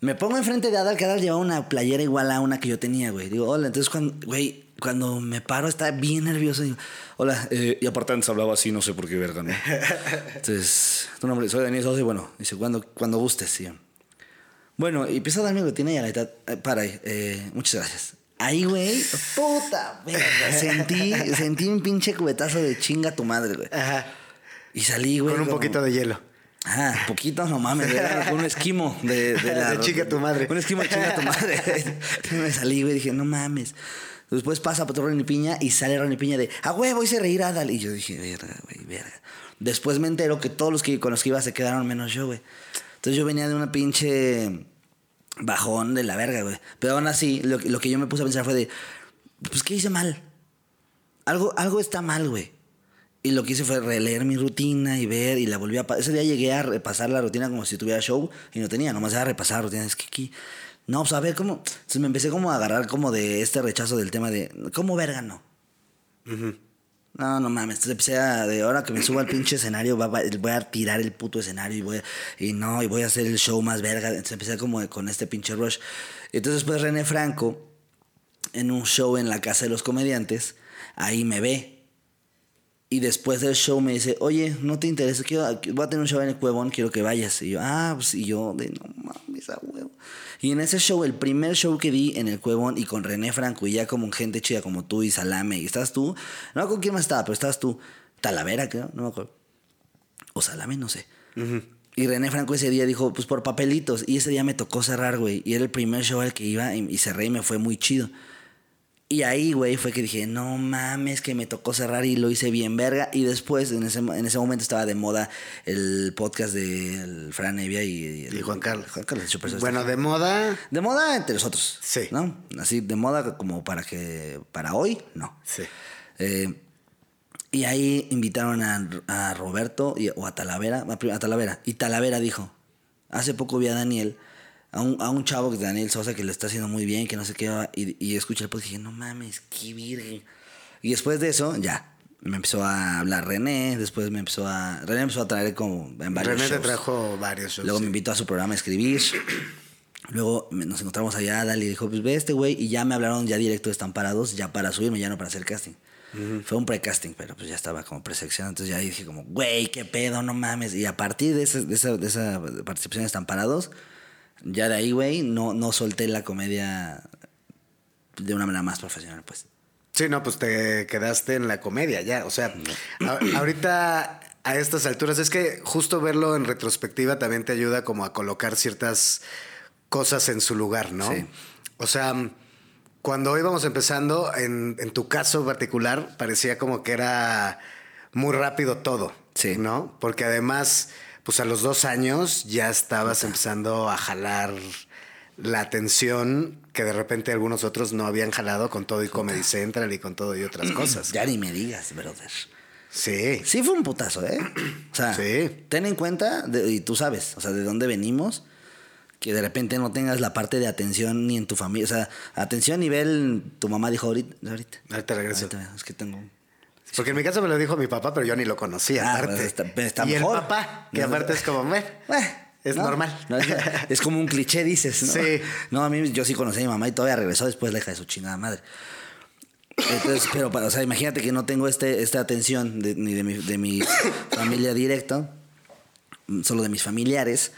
Me pongo enfrente de Adal, que Adal llevaba una playera igual a una que yo tenía, güey. Digo, hola. Entonces, cuando, güey, cuando me paro, estaba bien nervioso. Digo, hola. eh, y aparte antes hablaba así, no sé por qué verga, ¿no? Entonces, tu nombre, soy Daniel Sosa y bueno, dice, cuando, cuando gustes, sí. Bueno, y empieza a darme rutina y a la mitad, eh, para ahí, eh, muchas gracias. Ahí, güey, puta, verga, sentí, sentí un pinche cubetazo de chinga tu madre, güey. Ajá. Y salí, güey. Con un como- poquito de hielo. Ah, poquito, no mames, era un esquimo de, de la... De chinga tu madre. Un esquimo de chinga tu madre. me salí, güey, dije, no mames. Después pasa por Ronnie Piña y sale Ronnie Piña de, ah, huevo, hice reír a Adal. Y yo dije, verga, güey, verga. Después me entero que todos los que con los que iba se quedaron menos yo, güey. Entonces yo venía de una pinche bajón de la verga, güey. Pero aún así, lo, que yo me puse a pensar fue de, pues, ¿qué hice mal? Algo, algo está mal, güey. Y lo que hice fue releer mi rutina y ver, y la volví a... Ese día llegué a repasar la rutina como si tuviera show, y no tenía, nomás era repasar la rutina. Es que aquí... No, pues a ver, ¿cómo...? Entonces me empecé como a agarrar como de este rechazo del tema de... ¿Cómo verga no? No, no mames. Entonces empecé a... De ahora que me subo al pinche escenario, voy a tirar el puto escenario y voy a- Y no, y voy a hacer el show más verga. Entonces empecé como con este pinche rush. Entonces después René Franco, en un show en la Casa de los Comediantes, ahí me ve. Y después del show me dice, oye, ¿no te interesa? Quiero, voy a tener un show en el Cuevón, quiero que vayas. Y yo, ah, pues, y yo, de no mames, a huevo. Y en ese show, el primer show que di en el Cuevón y con René Franco y ya como gente chida como tú y Salame, y estás tú, no con quién más estaba, pero estabas tú, Talavera, creo, no me acuerdo. O Salame, no sé. Y René Franco ese día dijo, pues por papelitos. Y ese día me tocó cerrar, güey. Y era el primer show al que iba y cerré y me fue muy chido. Y ahí, güey, fue que dije, no mames, que me tocó cerrar y lo hice bien verga. Y después, en ese, en ese momento estaba de moda el podcast de Fran Evia y, el- Y Juan Carlos. Juan Carlos, el Bueno, de moda. de moda entre nosotros. Sí. ¿No? Así, de moda como para que. Para hoy, no. Sí. Eh, y ahí invitaron a, a Roberto y- o a Talavera, a Talavera. Y Talavera dijo, hace poco vi a Daniel, a un, a un chavo Daniel Sosa que le está haciendo muy bien, que no sé qué, y, y escuché el podcast y dije, no mames, qué virgen. Y después de eso, ya, me empezó a hablar René, después me empezó a... René empezó a traer como en varios René te shows. trajo varios shows. Luego sí. me invitó a su programa a escribir. Luego nos encontramos allá, Dali dijo, pues ve este güey, y ya me hablaron ya directo de Estamparados, ya para subirme, ya no para hacer casting. Fue un pre-casting, pero pues ya estaba como preselección, entonces ya dije como, güey, qué pedo, no mames. Y a partir de, ese- de esa, de esa participación de Estamparados, ya de ahí, güey, no, no solté la comedia de una manera más profesional, pues. Sí, no, pues te quedaste en la comedia ya. O sea, a- ahorita a estas alturas es que justo verlo en retrospectiva también te ayuda como a colocar ciertas cosas en su lugar, ¿no? Sí. O sea, cuando íbamos empezando, en, en tu caso particular, parecía como que era muy rápido todo, Sí. ¿no? Porque además, pues a los dos años ya estabas empezando a jalar la atención que de repente algunos otros no habían jalado con todo y Comedy Central y con todo y otras cosas. Ya ni me digas, brother. Sí. Sí fue un putazo, ¿eh? O sea, Sí. ten en cuenta, de- y tú sabes, o sea, de dónde venimos, que de repente no tengas la parte de atención ni en tu familia. O sea, atención a nivel, tu mamá dijo ahorita. Ahorita, Ahorita regreso. Ahorita, es que tengo... Porque en mi caso me lo dijo mi papá, pero yo ni lo conocía. Ah, aparte. está- está y mejor. el papá, que No, aparte es como, "Bueno, Eh, es ¿no? normal. No, es, es como un cliché, dices, ¿no? Sí. No, a mí yo sí conocí a mi mamá y todavía regresó después la hija de su chingada madre. Entonces, pero, para- o sea, imagínate que no tengo este, esta atención de- ni de mi, de mi familia directa, solo de mis familiares,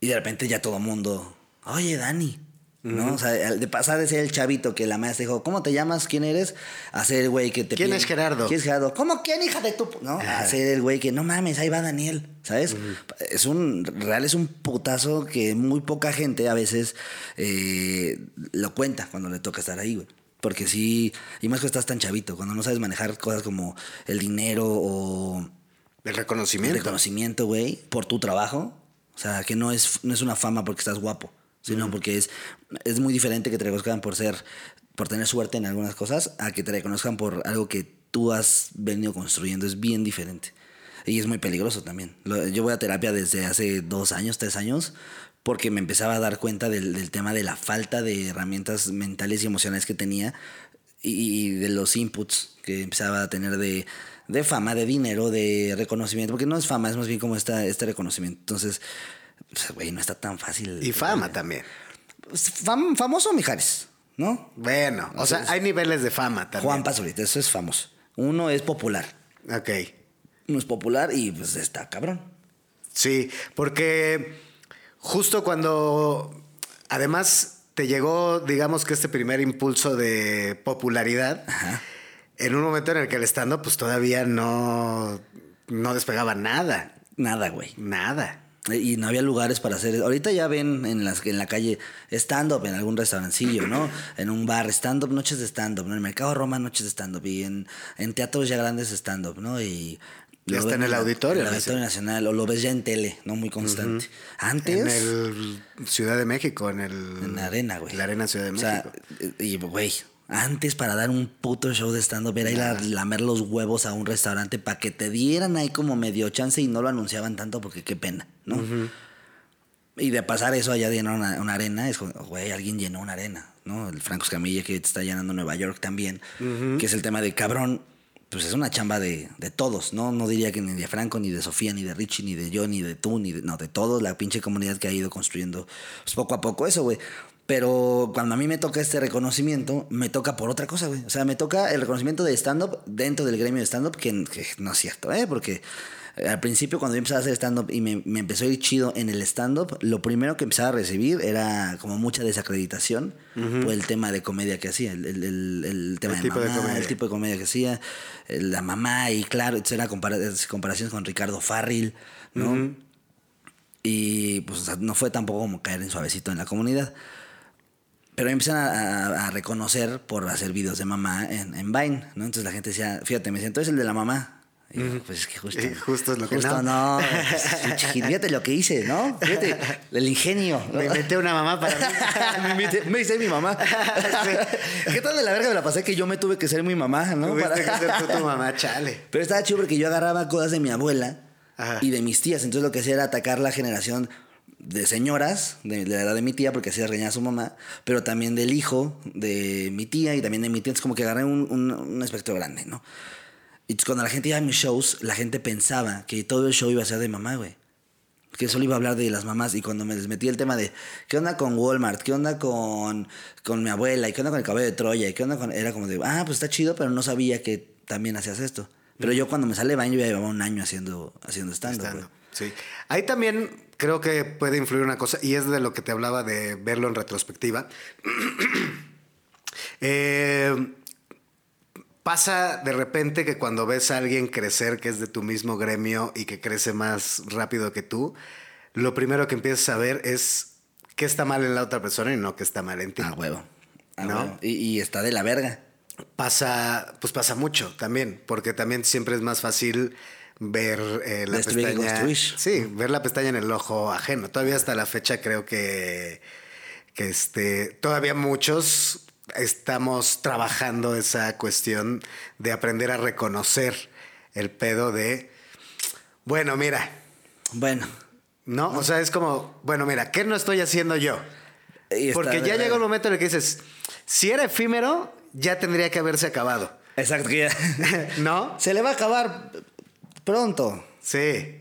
y de repente ya todo mundo, oye, Dani. ¿No? O sea, de pasar de ser el chavito que la maestra dijo, ¿cómo te llamas? ¿Quién eres? A ser el güey que te ¿Quién pide- es Gerardo? ¿Quién es Gerardo? ¿Cómo quién, hija de tu...? pu-?" ¿No? A ser el güey que, no mames, ahí va Daniel, ¿sabes? Es un, real es un putazo que muy poca gente a veces eh, lo cuenta cuando le toca estar ahí, güey. Porque sí, y más que estás tan chavito, cuando no sabes manejar cosas como el dinero o El el reconocimiento. reconocimiento, güey, por tu trabajo. O sea, que no es, no es una fama porque estás guapo, sino porque es, es muy diferente que te reconozcan por ser, por tener suerte en algunas cosas, a que te reconozcan por algo que tú has venido construyendo. Es bien diferente. Y es muy peligroso también. Yo voy a terapia desde hace dos años, tres años, porque me empezaba a dar cuenta del, del tema de la falta de herramientas mentales y emocionales que tenía y, y de los inputs que empezaba a tener de, de fama, de dinero, de reconocimiento, porque no es fama, es más bien como esta, este reconocimiento. Entonces, pues, güey, no está tan fácil. Y fama también. Pues, fam- famoso Mijares, ¿no? Bueno, o sea, hay niveles de fama también. Juan Pazurita, eso es famoso. Uno es popular. Ok. Uno es popular y pues está cabrón. Sí, porque justo cuando además te llegó, digamos que este primer impulso de popularidad, en un momento en el que el stand pues todavía no, no despegaba nada, Nada, güey. nada. Y no había lugares para hacer. Ahorita ya ven en, las, en la calle stand-up, en algún restaurancillo, ¿no? En un bar, stand-up, noches de stand-up, ¿no? En el Mercado Roma, noches de stand-up. Y en, en teatros ya grandes, stand-up, ¿no? Y. Ya está en el auditorio, En el. Auditorio Nacional, o lo ves ya en tele, ¿no? Muy constante. Antes. En el Ciudad de México, en el... En la arena, güey. En la arena Ciudad de O México. sea, y güey, antes para dar un puto show de stand-up era ir a lamer los huevos a un restaurante para que te dieran ahí como medio chance y no lo anunciaban tanto porque qué pena, ¿no? Y de pasar eso allá llenar una, una arena, es como, güey, alguien llenó una arena, ¿no? El Franco Escamilla que está llenando Nueva York también, que es el tema de cabrón, pues es una chamba de, de todos, ¿no? No diría que ni de Franco, ni de Sofía, ni de Richie, ni de yo, ni de tú, ni de, no, de todos, la pinche comunidad que ha ido construyendo pues, poco a poco eso, güey. Pero cuando a mí me toca este reconocimiento, me toca por otra cosa, güey. O sea, me toca el reconocimiento de stand-up dentro del gremio de stand-up, que, que no es cierto, ¿eh? Porque eh, al principio cuando yo empecé a hacer stand-up y me, me empezó a ir chido en el stand-up, lo primero que empezaba a recibir era como mucha desacreditación por el tema de comedia que hacía, el, el- el- el tema El de tipo de mamá, comedia. el tipo de comedia que hacía, eh, la mamá y claro, era compara- comparaciones con Ricardo Farril, ¿no? Y pues o sea, no fue tampoco como caer en suavecito en la comunidad. Pero me empiezan a, a- a reconocer por hacer videos de mamá en, en Vine, ¿no? Entonces la gente decía, fíjate, me decía, entonces el de la mamá. Y yo, pues es que justo. Justo es lo que justo no. no. pues, fíjate lo que hice, ¿no? Fíjate, el ingenio. ¿no? Me inventé una mamá para mí. me, me hice mi mamá. ¿Qué tal de la verga me la pasé que yo me tuve que ser mi mamá, ¿no? Tuviste Para- que ser tú tu mamá, chale. Pero estaba chido porque yo agarraba cosas de mi abuela Ajá. y de mis tías. Entonces lo que hacía era atacar la generación de señoras, de, de la edad de mi tía, porque hacía reñar a su mamá, pero también del hijo de mi tía y también de mi tía. Entonces como que agarré un, un- un espectro grande, ¿no? Y cuando la gente iba a mis shows, la gente pensaba que todo el show iba a ser de mamá, güey. Que solo iba a hablar de las mamás. Y cuando me les metí el tema de qué onda con Walmart, qué onda con, con mi abuela, y qué onda con el cabello de Troya, y qué onda con. Era como de, ah, pues está chido, pero no sabía que también hacías esto. Pero yo cuando me sale baño ya llevaba un año haciendo, haciendo stand-up. Estando, Sí. Ahí también creo que puede influir una cosa, y es de lo que te hablaba de verlo en retrospectiva. Eh, pasa de repente que cuando ves a alguien crecer que es de tu mismo gremio y que crece más rápido que tú, lo primero que empiezas a ver es qué está mal en la otra persona y no qué está mal en ti. A huevo. ¿No? huevo. Y, y está de la verga. Pasa, pues pasa mucho también, porque también siempre es más fácil ver eh, la Destruir y pestaña. construir. Sí, ver la pestaña en el ojo ajeno. Todavía hasta la fecha creo que, que este, todavía muchos estamos trabajando esa cuestión de aprender a reconocer el pedo de, bueno, mira, Bueno. ¿no? O sea, es como, bueno, mira, ¿qué no estoy haciendo yo? y Porque ya llega un momento en el que dices, si era efímero, ya tendría que haberse acabado. Exacto, ¿No? Se le va a acabar pronto. Sí.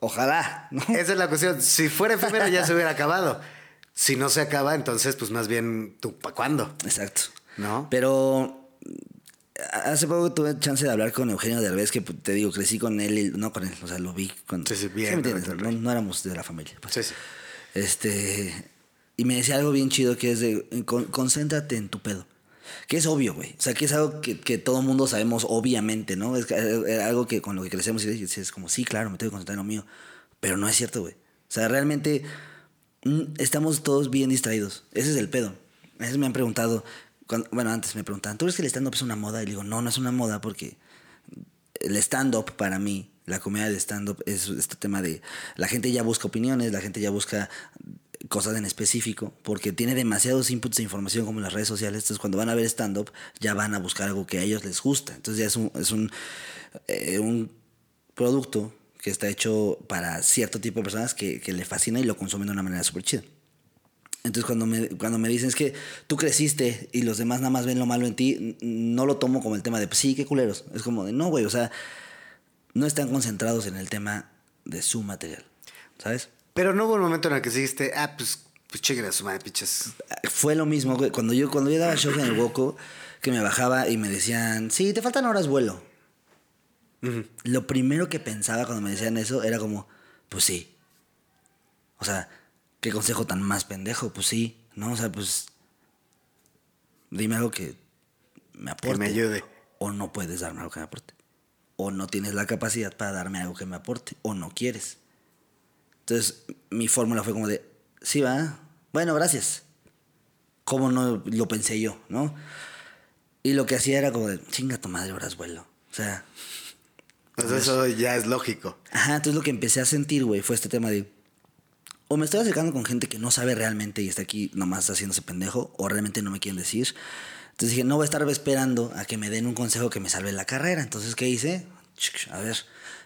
Ojalá, ¿no? Esa es la cuestión. Si fuera efímero ya se hubiera acabado. Si no se acaba, entonces pues más bien tú para cuándo, Exacto. ¿no? Pero hace poco tuve chance de hablar con Eugenio Derbez, que te digo, crecí con él, y, no con él, o sea, lo vi con... Sí, sí, bien, me No, éramos de la familia. pues. Sí, sí. Este... Y me decía algo bien chido que es de, con- concéntrate en tu pedo. Que es obvio, güey. O sea, que es algo que, que todo mundo sabemos obviamente, ¿no? Es que- eh, algo que con lo que crecemos y dices como, sí, claro, me tengo que concentrar en lo mío. Pero no es cierto, güey. O sea, realmente mm, estamos todos bien distraídos. Ese es el pedo. A veces me han preguntado, cuando- bueno, antes me preguntaban, ¿tú crees que el stand-up es una moda? Y le digo, no, no es una moda porque el stand-up para mí, la comedia de stand-up es este tema de la gente ya busca opiniones, la gente ya busca cosas en específico, porque tiene demasiados inputs de información como las redes sociales, entonces cuando van a ver stand-up ya van a buscar algo que a ellos les gusta, entonces ya es un, es un, eh, un producto que está hecho para cierto tipo de personas que, que le fascina y lo consumen de una manera súper chida. Entonces cuando me, cuando me dicen es que tú creciste y los demás nada más ven lo malo en ti, no lo tomo como el tema de, pues sí, qué culeros. Es como de, no, güey, o sea, no están concentrados en el tema de su material, ¿sabes? Pero no hubo un momento en el que dijiste, ah, pues, pues chinguen a su madre, pichas. Fue lo mismo, güey, cuando yo, cuando yo daba shows en el Woco, que me bajaba y me decían, sí, te faltan horas vuelo. Lo primero que pensaba cuando me decían eso era como, pues sí. O sea, qué consejo tan más pendejo, pues sí, ¿no? O sea, pues dime algo que me aporte. me ayude. O no puedes darme algo que me aporte. O no tienes la capacidad para darme algo que me aporte. O no quieres. Entonces, mi fórmula fue como de, sí, va, bueno, gracias. ¿Cómo no lo pensé yo, no? Y lo que hacía era como de, chinga tu madre, horas vuelo. O sea, Pues eso ya es lógico. Ajá, entonces lo que empecé a sentir, güey, fue este tema de. O me estoy acercando con gente que no sabe realmente y está aquí nomás haciéndose pendejo, o realmente no me quieren decir. Entonces dije, no voy a estar esperando a que me den un consejo que me salve la carrera. Entonces, ¿qué hice? A ver,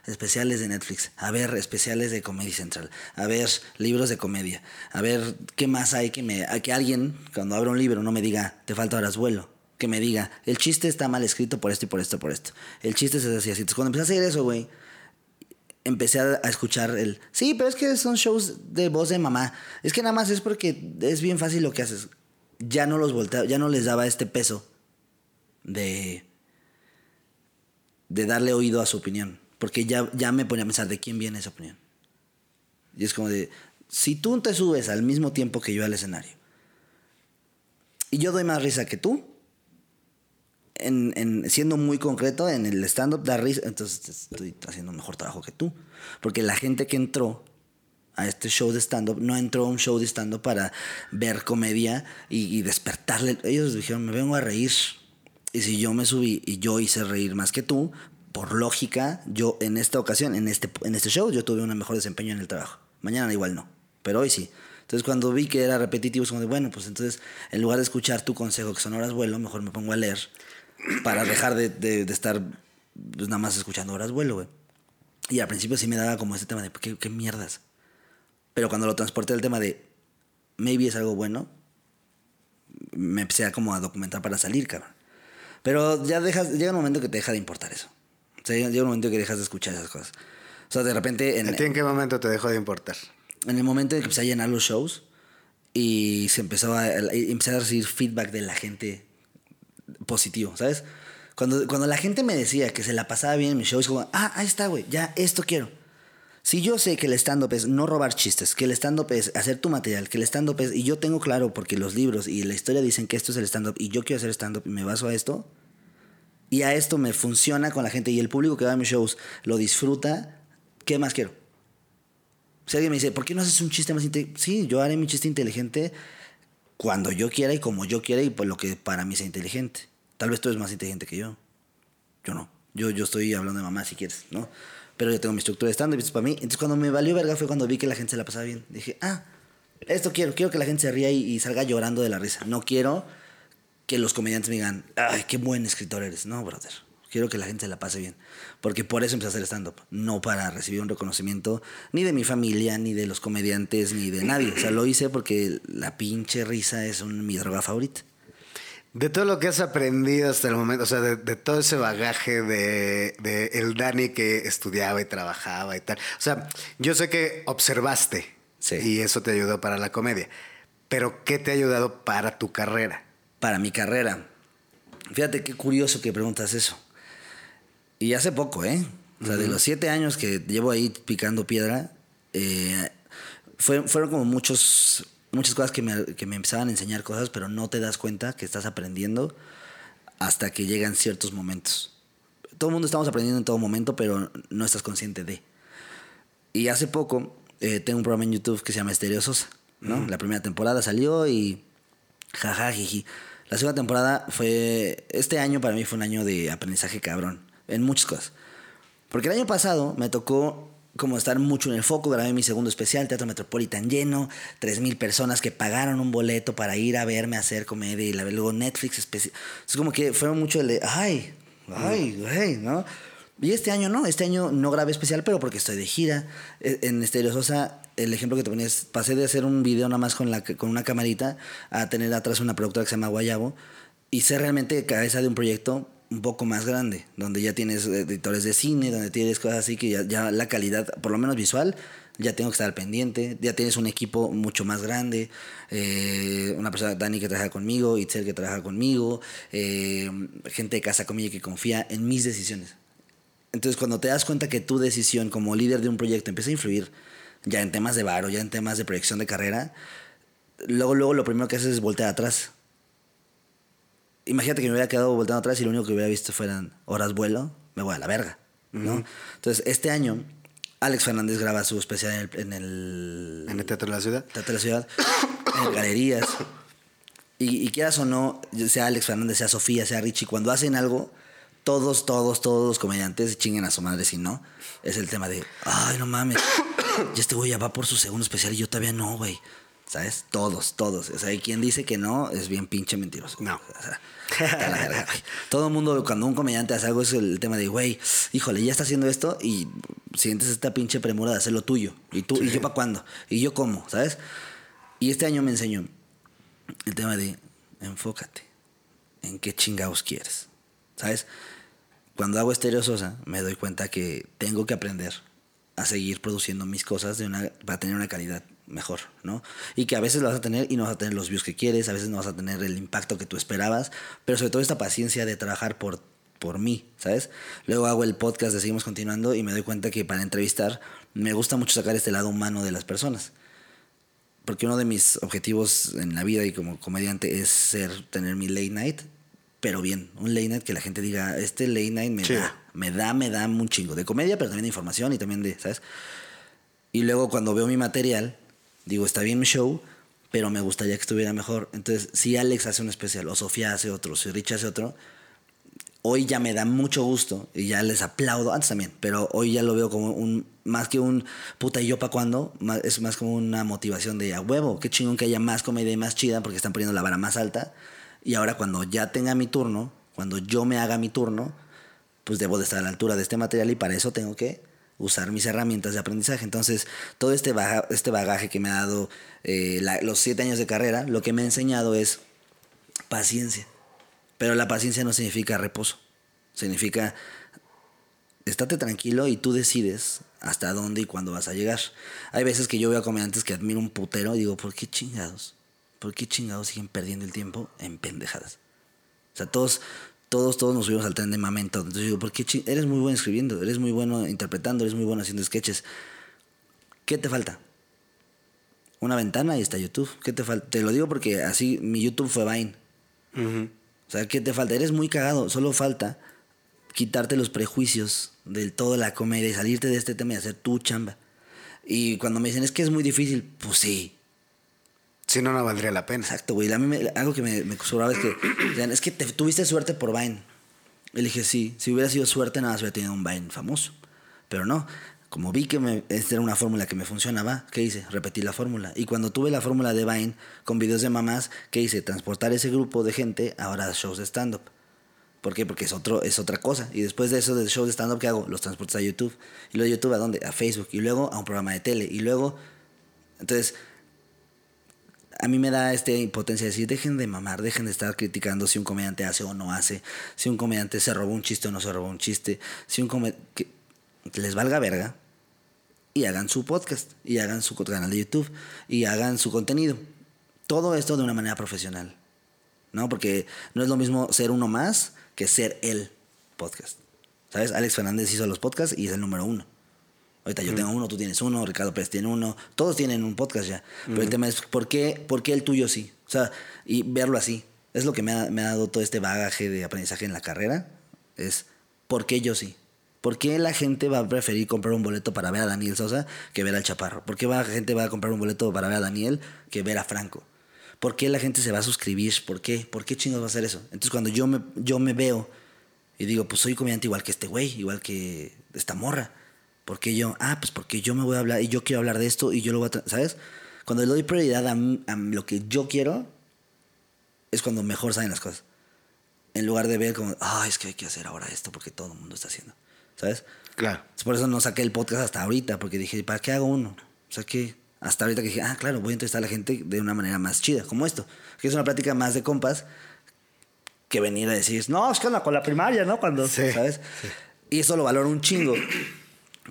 especiales de Netflix, a ver, especiales de Comedy Central, a ver, libros de comedia, a ver, ¿qué más hay que me. a que alguien, cuando abra un libro, no me diga, te falta horas vuelo? Que me diga, el chiste está mal escrito por esto y por esto, por esto. El chiste es así, así. Entonces, cuando empecé a hacer eso, güey, empecé a escuchar el... Sí, pero es que son shows de voz de mamá. Es que nada más es porque es bien fácil lo que haces. Ya no los volteaba, ya no les daba este peso de... de darle oído a su opinión. Porque ya, ya me ponía a pensar de quién viene esa opinión. Y es como de, si tú te subes al mismo tiempo que yo al escenario y yo doy más risa que tú, en, en- siendo muy concreto, en el stand-up da risa, entonces estoy haciendo un mejor trabajo que tú. Porque la gente que entró a este show de stand-up no entró a un show de stand-up para ver comedia y, y despertarle. Ellos dijeron, me vengo a reír. Y si yo me subí y yo hice reír más que tú, por lógica, yo en esta ocasión, en este, en este show, yo tuve un mejor desempeño en el trabajo. Mañana igual no, pero hoy sí. Entonces cuando vi que era repetitivo, es como de, bueno, pues entonces en lugar de escuchar tu consejo que son horas vuelo, mejor me pongo a leer para dejar de, de- estar pues, nada más escuchando horas vuelo, güey. Y al principio sí me daba como ese tema de, ¿qué, qué mierdas? Pero cuando lo transporté al tema de, maybe es algo bueno, me empecé a como a documentar para salir, cabrón. Pero ya dejas, llega un momento que te deja de importar eso. O sea, llega un momento que dejas de escuchar esas cosas. O sea, de repente en, ¿A ti en qué momento te dejó de importar? en el momento en que empecé a llenar los shows y se empezó a, empecé a recibir feedback de la gente positivo, ¿sabes? Cuando, cuando la gente me decía que se la pasaba bien en mis shows, como, ah, ahí está, güey, ya, esto quiero. Si yo sé que el stand-up es no robar chistes, que el stand-up es hacer tu material, que el stand-up es, y yo tengo claro porque los libros y la historia dicen que esto es el stand-up y yo quiero hacer stand-up y me baso a esto, y a esto me funciona con la gente y el público que va a mis shows lo disfruta, ¿qué más quiero? Si alguien me dice, ¿por qué no haces un chiste más inteligente? Sí, yo haré mi chiste inteligente cuando yo quiera y como yo quiera y por lo que para mí sea inteligente. Tal vez tú eres más inteligente que yo. Yo no. Yo, yo estoy hablando de mamá si quieres, ¿no? Pero yo tengo mi estructura de stand-up, es para mí. Entonces cuando me valió verga fue cuando vi que la gente se la pasaba bien. Dije, ah, esto quiero, quiero que la gente se ría y salga llorando de la risa. No quiero que los comediantes me digan, ay, qué buen escritor eres. No, brother. Quiero que la gente se la pase bien. Porque por eso empecé a hacer stand-up. No para recibir un reconocimiento ni de mi familia, ni de los comediantes, ni de nadie. O sea, lo hice porque la pinche risa es un, mi droga favorita. De todo lo que has aprendido hasta el momento, o sea, de, de todo ese bagaje de, de el Dani que estudiaba y trabajaba y tal. O sea, yo sé que observaste Sí. y eso te ayudó para la comedia. Pero ¿qué te ha ayudado para tu carrera? Para mi carrera. Fíjate qué curioso que preguntas eso. Y hace poco, ¿eh? O sea, de los siete años que llevo ahí picando piedra, eh, fue- fueron como muchos, muchas cosas que me, que me empezaban a enseñar cosas, pero no te das cuenta que estás aprendiendo hasta que llegan ciertos momentos. Todo el mundo estamos aprendiendo en todo momento, pero no estás consciente de. Y hace poco eh, tengo un programa en YouTube que se llama Estereo Sosa, ¿no? La primera temporada salió y jaja, jiji. La segunda temporada fue. Este año para mí fue un año de aprendizaje cabrón. En muchas cosas. Porque el año pasado me tocó como estar mucho en el foco. Grabé mi segundo especial, Teatro Metropolitan lleno. Tres mil personas que pagaron un boleto para ir a verme hacer comedia. Y luego Netflix especial. Es como que fueron mucho el de. Ay, ay, güey, ¿no? Y este año no, este año no grabé especial, pero porque estoy de gira. E- En Estereo Sosa, el ejemplo que te ponía es, pasé de hacer un video nada más con, la, con una camarita a tener atrás una productora que se llama Guayabo y ser realmente cabeza de un proyecto un poco más grande, donde ya tienes editores de cine, donde tienes cosas así que ya, la calidad, por lo menos visual, ya tengo que estar pendiente, ya tienes un equipo mucho más grande, eh, una persona, Dani, que trabaja conmigo, Itzel, que trabaja conmigo, eh, gente de casa conmigo que confía en mis decisiones. Entonces, cuando te das cuenta que tu decisión como líder de un proyecto empieza a influir ya en temas de varo, ya en temas de proyección de carrera, luego, luego lo primero que haces es voltear atrás. Imagínate que me hubiera quedado volteando atrás y lo único que hubiera visto fueran horas vuelo, me voy a la verga, ¿no? Entonces, este año, Alex Fernández graba su especial en el, en el En el Teatro de la Ciudad. Teatro de la Ciudad, en galerías. Y, y quieras o no, sea Alex Fernández, sea Sofía, sea Richie, cuando hacen algo, todos, todos, todos los comediantes chinguen a su madre si no. Es el tema de, ay, no mames, ya este güey ya va por su segundo especial y yo todavía no, güey. ¿Sabes? Todos, todos. O sea, y quien dice que no es bien pinche mentiroso. No. O sea, la. Todo el mundo, cuando un comediante hace algo, es el tema de, güey, híjole, ya está haciendo esto y sientes esta pinche premura de hacerlo tuyo. ¿Y tú? ¿Y yo para cuándo? ¿Y yo cómo? ¿Sabes? Y este año me enseñó el tema de enfócate en qué chingados quieres. ¿Sabes? Cuando hago Estéreo Sosa, me doy cuenta que tengo que aprender a seguir produciendo mis cosas de una, para tener una calidad mejor, ¿no? Y que a veces lo vas a tener y no vas a tener los views que quieres, a veces no vas a tener el impacto que tú esperabas, pero sobre todo esta paciencia de trabajar por, por mí, ¿sabes? Luego hago el podcast de Seguimos Continuando y me doy cuenta que para entrevistar me gusta mucho sacar este lado humano de las personas porque uno de mis objetivos en la vida y como comediante es ser tener mi late night, pero bien, un late night que la gente diga, este late night me Sí. da, me da, me da un chingo de comedia, pero también de información y también de, ¿sabes? Y luego cuando veo mi material, digo, está bien mi show, pero me gustaría que estuviera mejor. Entonces, si Alex hace un especial, o Sofía hace otro, si Rich hace otro, hoy ya me da mucho gusto y ya les aplaudo, antes también, pero hoy ya lo veo como un, más que un puta y yo pa' cuando, es más como una motivación de a huevo, qué chingón que haya más comedia y más chida porque están poniendo la vara más alta. Y ahora cuando ya tenga mi turno, cuando yo me haga mi turno, pues debo de estar a la altura de este material y para eso tengo que usar mis herramientas de aprendizaje. Entonces, todo este, baja- este bagaje que me ha dado eh, los siete años de carrera, lo que me ha enseñado es paciencia. Pero la paciencia no significa reposo. Significa estate tranquilo y tú decides hasta dónde y cuándo vas a llegar. Hay veces que yo veo a comediantes que admiro un putero y digo, ¿por qué chingados? ¿Por qué chingados siguen perdiendo el tiempo en pendejadas? O sea, todos, todos, todos nos subimos al tren de mamento. Entonces digo, ¿por qué Eres muy bueno escribiendo, eres muy bueno interpretando, eres muy bueno haciendo sketches. ¿Qué te falta? Una ventana y está YouTube. ¿Qué te falta? Te lo digo porque así mi YouTube fue Vine. O sea, ¿qué te falta? Eres muy cagado. Solo falta quitarte los prejuicios del todo la comedia y salirte de este tema y hacer tu chamba. Y cuando me dicen, es que es muy difícil, pues sí. Si no, no valdría la pena. Exacto, güey. A mí me- algo que me, me es que, es que te- tuviste suerte por Vine. Y dije, sí, si hubiera sido suerte, nada más hubiera tenido un Vine famoso. Pero no, como vi que me, esta era una fórmula que me funcionaba, ¿qué hice? Repetí la fórmula. Y cuando tuve la fórmula de Vine con videos de mamás, ¿qué hice? Transportar ese grupo de gente ahora a shows de stand-up. ¿Por qué? Porque es, otro, es otra cosa. Y después de eso, del show de stand-up, ¿qué hago? Los transportes a YouTube. Y luego de YouTube, ¿a dónde? A Facebook. Y luego a un programa de tele. Y luego... Entonces, a mí me da esta impotencia de decir, dejen de mamar, dejen de estar criticando si un comediante hace o no hace, si un comediante se robó un chiste o no se robó un chiste, si un comediante... Les valga verga y hagan su podcast, y hagan su canal de YouTube, y hagan su contenido. Todo esto de una manera profesional. ¿No? Porque no es lo mismo ser uno más que ser el podcast. ¿Sabes? Alex Fernández hizo los podcasts y es el número uno. Ahorita yo tengo uno, tú tienes uno, Ricardo Pérez tiene uno, todos tienen un podcast ya. Pero el tema es, ¿por qué, ¿por qué el tuyo sí? O sea, y verlo así. Es lo que me ha, me ha dado todo este bagaje de aprendizaje en la carrera. Es, ¿por qué yo sí? ¿Por qué la gente va a preferir comprar un boleto para ver a Daniel Sosa que ver al Chaparro? ¿Por qué la gente va a comprar un boleto para ver a Daniel que ver a Franco? ¿Por qué la gente se va a suscribir? ¿Por qué? ¿Por qué chingos va a hacer eso? Entonces cuando yo me, yo me veo y digo, pues soy comediante igual que este güey, igual que esta morra ¿Por qué yo? Ah, pues porque yo me voy a hablar y yo quiero hablar de esto y yo lo voy a... ¿Sabes? Cuando le doy prioridad a, a, lo que yo quiero, es cuando mejor salen las cosas. En lugar de ver como, ah, es que hay que hacer ahora esto porque todo el mundo está haciendo. ¿Sabes? Claro. Por eso no saqué el podcast hasta ahorita, porque dije, ¿para qué hago uno? O sea, que hasta ahorita que dije, ah, claro, voy a entrevistar a la gente de una manera más chida, como esto. Que es una plática más de compas que venir a decir, no, es que con la primaria, ¿no? Cuando, Sí, ¿sabes? sí. Y eso lo valoro un chingo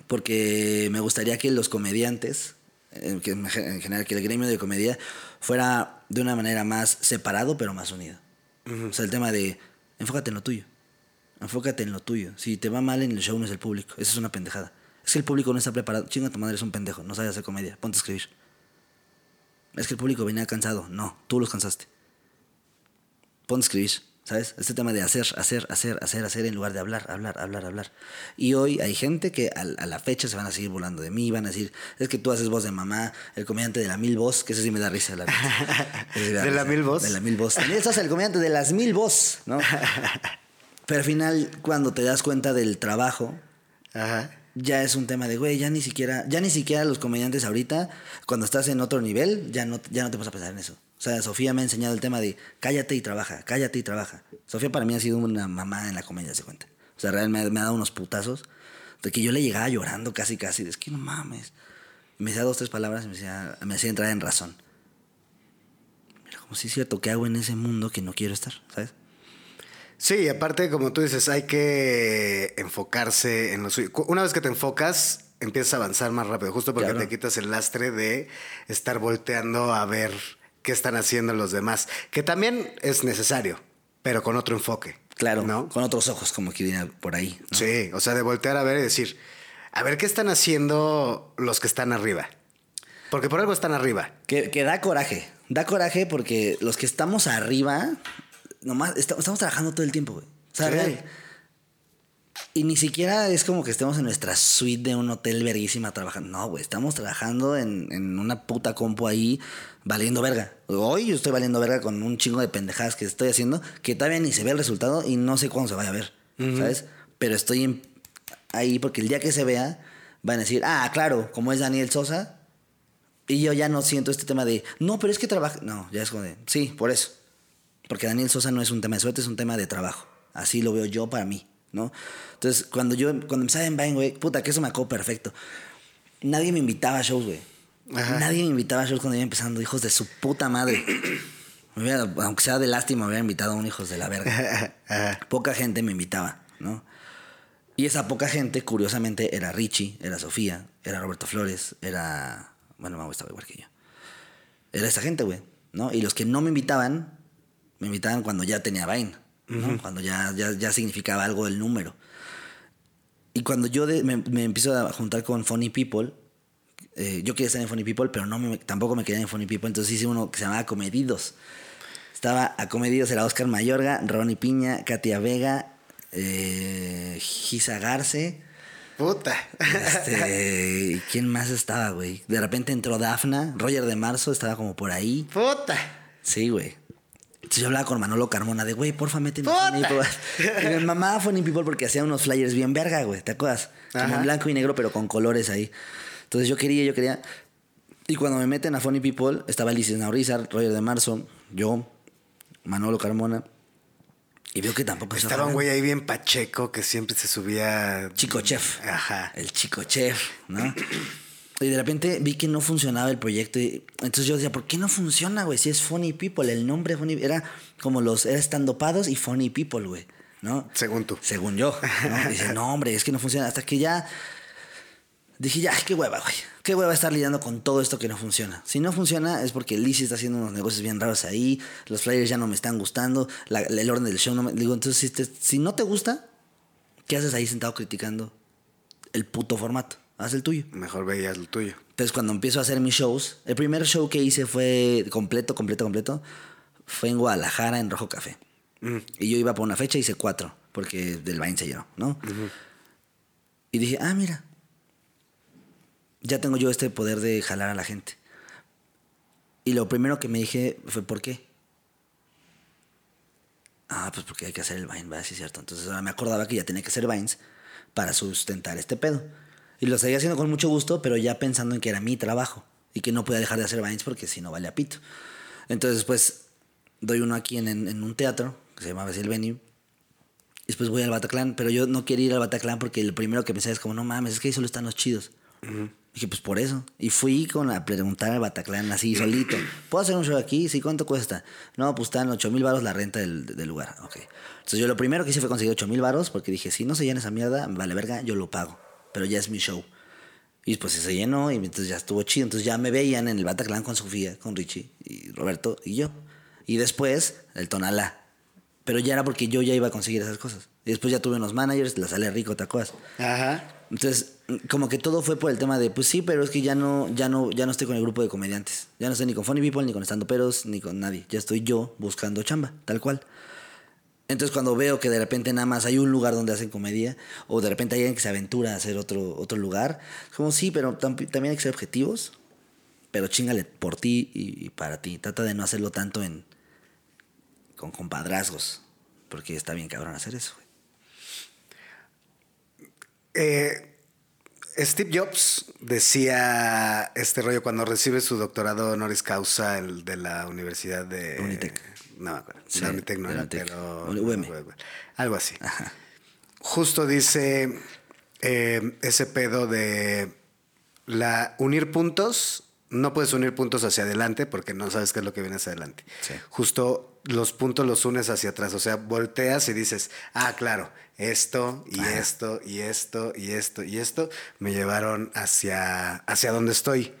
porque me gustaría que los comediantes, en general que el gremio de comedia fuera de una manera más separado pero más unido. O sea, el tema de enfócate en lo tuyo. Enfócate en lo tuyo. Si te va mal en el show no es el público. Esa es una pendejada. Es que el público no está preparado. Chinga tu madre, es un pendejo. No sabe hacer comedia. Ponte a escribir. Es que el público venía cansado. No, tú los cansaste. Ponte a escribir. ¿Sabes? Este tema de hacer, hacer, hacer, hacer, hacer en lugar de hablar, hablar, hablar, hablar. Y hoy hay gente que a, a, la fecha se van a seguir volando de mí, van a decir, es que tú haces voz de mamá, el comediante de la mil voz, que eso sí me da risa. La ¿De la, la mil voz? De la mil voz. También estás el comediante de las mil voz, ¿no? Pero al final, cuando te das cuenta del trabajo, Ajá. ya es un tema de, güey, ya ni siquiera, ya ni siquiera los comediantes ahorita, cuando estás en otro nivel, ya no, ya no te vas a pensar en eso. O sea, Sofía me ha enseñado el tema de cállate y trabaja, cállate y trabaja. Sofía para mí ha sido una mamá en la comedia, se cuenta. O sea, realmente me ha dado unos putazos de que yo le llegaba llorando casi, casi. Es que no mames. Me decía dos, tres palabras y me, decía, me hacía entrar en razón. Mira, como si es cierto, ¿qué hago en ese mundo que no quiero estar? ¿Sabes? Sí, aparte, como tú dices, hay que enfocarse en lo suyo. Una vez que te enfocas, empiezas a avanzar más rápido, justo porque claro. te quitas el lastre de estar volteando a ver qué están haciendo los demás, que también es necesario, pero con otro enfoque. Claro, ¿no? Con otros ojos, como que viene por ahí. ¿no? Sí, o sea, de voltear a ver y decir, a ver qué están haciendo los que están arriba. Porque por algo están arriba. Que, que da coraje. Da coraje porque los que estamos arriba, nomás estamos, estamos trabajando todo el tiempo, güey. O sea, Sí. real. Y ni siquiera es como que estemos en nuestra suite de un hotel verguísima trabajando. No, güey, estamos trabajando en, en una puta compu ahí valiendo verga. Hoy yo estoy valiendo verga con un chingo de pendejadas que estoy haciendo que todavía ni se ve el resultado y no sé cuándo se vaya a ver, ¿sabes? Pero estoy en- ahí porque el día que se vea van a decir, ah, claro, como es Daniel Sosa. Y yo ya no siento este tema de, no, pero es que trabaja. No, ya es como de, sí, por eso. Porque Daniel Sosa no es un tema de suerte, es un tema de trabajo. Así lo veo yo para mí, ¿no? Entonces, cuando yo, cuando empezaba en Vine, güey, puta, que eso me acabó perfecto. Nadie me invitaba a shows, güey. Ajá. Nadie me invitaba a shows cuando iba empezando, hijos de su puta madre. Me hubiera- aunque sea de lástima, me hubiera invitado a un hijos de la verga. Ajá. Poca gente me invitaba, ¿no? Y esa poca gente, curiosamente, era Richie, era Sofía, era Roberto Flores, era. Bueno, Mau estaba igual que yo. Era esa gente, güey, ¿no? Y los que no me invitaban, me invitaban cuando ya tenía Vine, ¿no? Cuando ya, ya, ya significaba algo el número. Y cuando yo de- me, me empiezo a juntar con Funny People, eh, yo quería estar en Funny People, pero no me- tampoco me quería en Funny People, entonces hice uno que se llamaba Comedidos. Estaba a Comedidos, era Oscar Mayorga, Ronnie Piña, Katia Vega, eh, Gisa Garce. Puta. Este, ¿y ¿Quién más estaba, güey? De repente entró Dafna, Roger de Marzo estaba como por ahí. Puta. Sí, güey. Entonces yo hablaba con Manolo Carmona de, güey, porfa. People. Y mi mamá Funny People porque hacía unos flyers bien verga, güey, ¿te acuerdas? Como en blanco y negro, pero con colores ahí. Entonces yo quería, yo quería. Y cuando me meten a Funny People, estaba Alicia Naurizar, Roger de Marzo, yo, Manolo Carmona. Y veo que tampoco Estaba un jalando. güey ahí bien pacheco que siempre se subía. Chico chef. Ajá. El chico chef, ¿no? Y de repente vi que no funcionaba el proyecto. Y entonces yo decía, ¿por qué no funciona, güey? Si es Funny People, el nombre Funny era como los, era estandopados y Funny People, güey, ¿no? Según tú. Según yo, ¿no? Dice, no, hombre, es que no funciona. Hasta que ya dije, ya, qué hueva, güey. Qué hueva estar lidiando con todo esto que no funciona. Si no funciona es porque Lizzie está haciendo unos negocios bien raros ahí, los flyers ya no me están gustando, la- el orden del show no me... Digo, entonces, si, te- si no te gusta, ¿qué haces ahí sentado criticando el puto formato? Haz el tuyo. Mejor veías lo tuyo. Entonces, cuando empiezo a hacer mis shows, el primer show que hice fue completo, completo, completo, fue en Guadalajara, en Rojo Café. Y yo iba por una fecha, hice cuatro, porque del Vine se llenó, ¿no? Y dije, ah, mira, ya tengo yo este poder de jalar a la gente. Y lo primero que me dije fue, ¿por qué? Ah, pues porque hay que hacer el Vine, ¿verdad? Sí, cierto. Entonces ahora me acordaba que ya tenía que hacer Vines para sustentar este pedo. Y lo seguía haciendo con mucho gusto, pero ya pensando en que era mi trabajo y que no podía dejar de hacer Vines porque si no vale a pito. Entonces, pues, doy uno aquí en, en- en un teatro que se llamaba así el venue. Y después voy al Bataclan, pero yo no quería ir al Bataclan porque el primero que pensé es como, no mames, es que ahí solo están los chidos. Dije, pues por eso. Y fui con a preguntar al Bataclan así solito. ¿Puedo hacer un show aquí? Sí, ¿cuánto cuesta? No, pues están 8 mil baros la renta del, del lugar. Ok. Entonces yo lo primero que hice fue conseguir 8 mil baros porque dije, si no se llena esa mierda, vale verga, yo lo pago. Pero ya es mi show. Y pues se llenó y entonces ya estuvo chido. Entonces ya me veían en el Bataclan con Sofía, con Richie y Roberto y yo. Y después el Tonalá. Pero ya era porque yo ya iba a conseguir esas cosas. Y después ya tuve unos managers, la sale rico, ¿te acuerdas? Ajá. Entonces, como que todo fue por el tema de, pues sí, pero es que ya no, ya no, ya no estoy con el grupo de comediantes. Ya no estoy ni con Funny People, ni con Estando Peros, ni con nadie. Ya estoy yo buscando chamba, tal cual. Entonces, cuando veo que de repente nada más hay un lugar donde hacen comedia, o de repente hay alguien que se aventura a hacer otro, otro lugar, es como sí, pero tam- también hay que ser objetivos, pero chingale por ti y, y para ti. Trata de no hacerlo tanto en con compadrazgos, porque está bien cabrón hacer eso. Eh, Steve Jobs decía este rollo cuando recibe su doctorado honoris causa el de la Universidad de Unitec. No me acuerdo. Sí, la Unitec no era, pero UM. algo así. Justo dice eh, ese pedo de la unir puntos. No puedes unir puntos hacia adelante porque no sabes qué es lo que viene hacia adelante. Sí. Justo los puntos los unes hacia atrás. O sea, volteas y dices, ah, claro, esto y Ajá. esto y esto y esto y esto me llevaron hacia, hacia donde estoy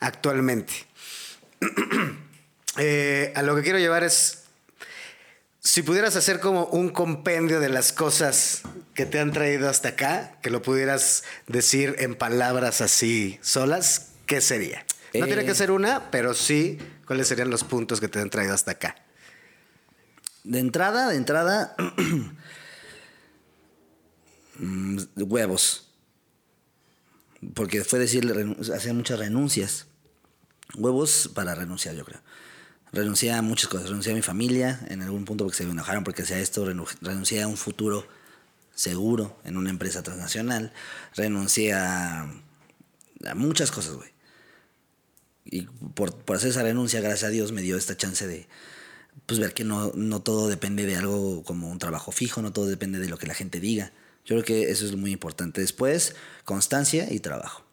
actualmente. Eh, a lo que quiero llevar es, si pudieras hacer como un compendio de las cosas que te han traído hasta acá, que lo pudieras decir en palabras así solas, ¿qué sería? No Eh. tiene que ser una, pero sí, ¿cuáles serían los puntos que te han traído hasta acá? De entrada, de entrada, mm, huevos. Porque fue decirle, renu- hacer muchas renuncias. Huevos para renunciar, yo creo. Renuncié a muchas cosas. Renuncié a mi familia en algún punto porque se me enojaron porque hacía esto. Renu- Renuncié a un futuro seguro en una empresa transnacional. Renuncié a, a muchas cosas, güey. Y por, por hacer esa renuncia, gracias a Dios, me dio esta chance de pues ver que no, no todo depende de algo como un trabajo fijo, no todo depende de lo que la gente diga. Yo creo que eso es muy importante. Después, constancia y trabajo.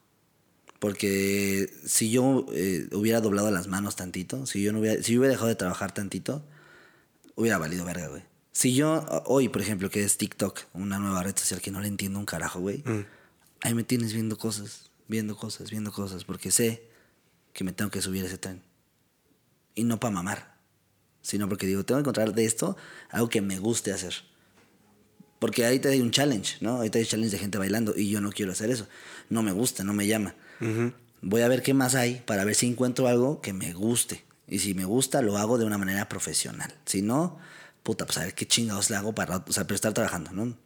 Porque si yo eh, hubiera doblado las manos tantito, si yo, no hubiera, si yo hubiera dejado de trabajar tantito, hubiera valido verga, güey. Si yo, hoy, por ejemplo, que es TikTok, una nueva red social que no le entiendo un carajo, güey, ahí me tienes viendo cosas, viendo cosas, viendo cosas, porque sé que me tengo que subir a ese tren. Y no para mamar, sino porque digo, tengo que encontrar de esto algo que me guste hacer. Porque ahí te hay un challenge, ¿no? Ahí te hay un challenge de gente bailando y yo no quiero hacer eso. No me gusta, no me llama. Voy a ver qué más hay para ver si encuentro algo que me guste. Y si me gusta, lo hago de una manera profesional. Si no, puta, pues a ver qué chingados le hago para, o sea, estar trabajando, ¿no?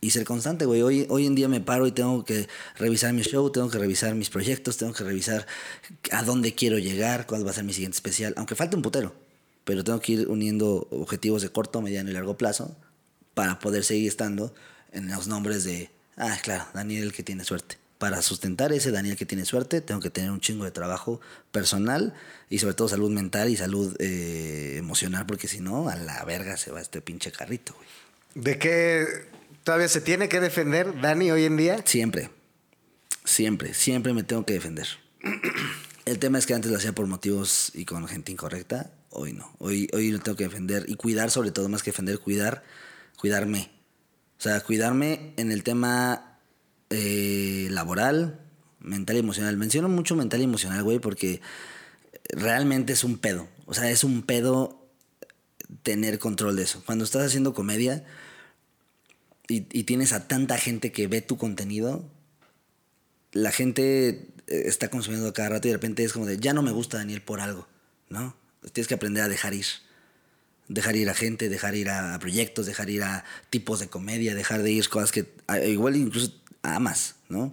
Y ser constante, güey. Hoy, hoy en día me paro y tengo que revisar mi show, tengo que revisar mis proyectos, tengo que revisar a dónde quiero llegar, cuál va a ser mi siguiente especial. Aunque falte un putero. pero tengo que ir uniendo objetivos de corto, mediano y largo plazo para poder seguir estando en los nombres de, ah, claro, Daniel que tiene suerte. Para sustentar ese Daniel que tiene suerte, tengo que tener un chingo de trabajo personal y sobre todo salud mental y salud eh, emocional, porque si no, a la verga se va este pinche carrito, güey. ¿De qué todavía se tiene que defender Dani hoy en día? Siempre, siempre, siempre me tengo que defender. El tema es que antes lo hacía por motivos y con gente incorrecta, hoy no. Hoy, hoy lo tengo que defender y cuidar, sobre todo más que defender, cuidar, cuidarme. O sea, cuidarme en el tema eh, laboral, mental y emocional. Menciono mucho mental y emocional, güey, porque realmente es un pedo. O sea, es un pedo tener control de eso. Cuando estás haciendo comedia y, tienes a tanta gente que ve tu contenido, la gente eh, está consumiendo cada rato y de repente es como de, ya no me gusta Daniel por algo, ¿no? Tienes que aprender a dejar ir. Dejar ir a gente, dejar ir a proyectos, dejar ir a tipos de comedia, dejar de ir cosas que igual incluso amas, ¿no?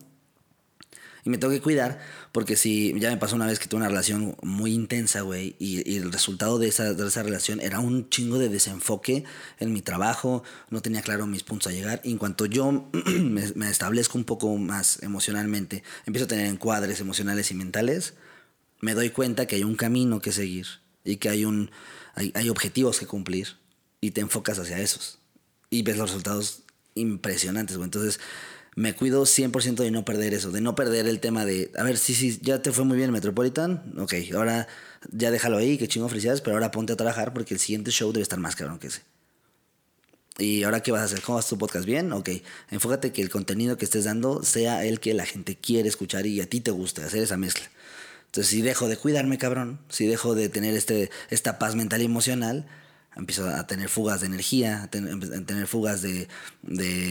Y me tengo que cuidar porque si ya me pasó una vez que tuve una relación muy intensa, güey, y, y el resultado de esa, de esa relación era un chingo de desenfoque en mi trabajo, no tenía claro mis puntos a llegar. Y en cuanto yo me, me establezco un poco más emocionalmente, empiezo a tener encuadres emocionales y mentales, me doy cuenta que hay un camino que seguir y que hay, un, hay, hay objetivos que cumplir y te enfocas hacia esos. Y ves los resultados impresionantes, güey. Entonces, me cuido 100% de no perder eso, de no perder el tema de, a ver, sí, sí, ya te fue muy bien Metropolitan, ok, ahora ya déjalo ahí, que chingo felicidades, pero ahora ponte a trabajar porque el siguiente show debe estar más cabrón que ese. ¿Y ahora qué vas a hacer? ¿Cómo vas tu podcast? ¿Bien? Ok. Enfócate que el contenido que estés dando sea el que la gente quiere escuchar y a ti te guste, hacer esa mezcla. Entonces, si dejo de cuidarme, cabrón, si dejo de tener este, esta paz mental y emocional, empiezo a tener fugas de energía, a ten- a tener fugas de,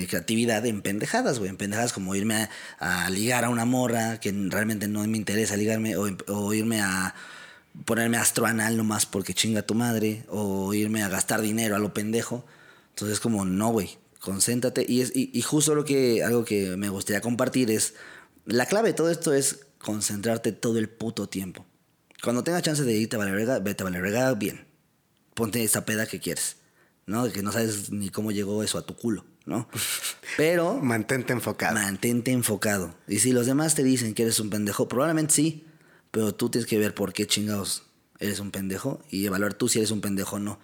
creatividad en pendejadas, güey. En pendejadas como irme a, ligar a una morra que realmente no me interesa ligarme, o, o irme a ponerme astroanal nomás porque chinga tu madre, o irme a gastar dinero a lo pendejo. Entonces, como, no, güey, concéntrate. Y, es, y, justo lo que, algo que me gustaría compartir es, la clave de todo esto es concentrarte todo el puto tiempo. Cuando tengas chance de irte a verga, vete a bien. Ponte esa peda que quieres, ¿no? Que no sabes ni cómo llegó eso a tu culo, ¿no? Pero Mantente enfocado. mantente enfocado. Y si los demás te dicen que eres un pendejo, probablemente sí, pero tú tienes que ver por qué chingados eres un pendejo y evaluar tú si eres un pendejo o no.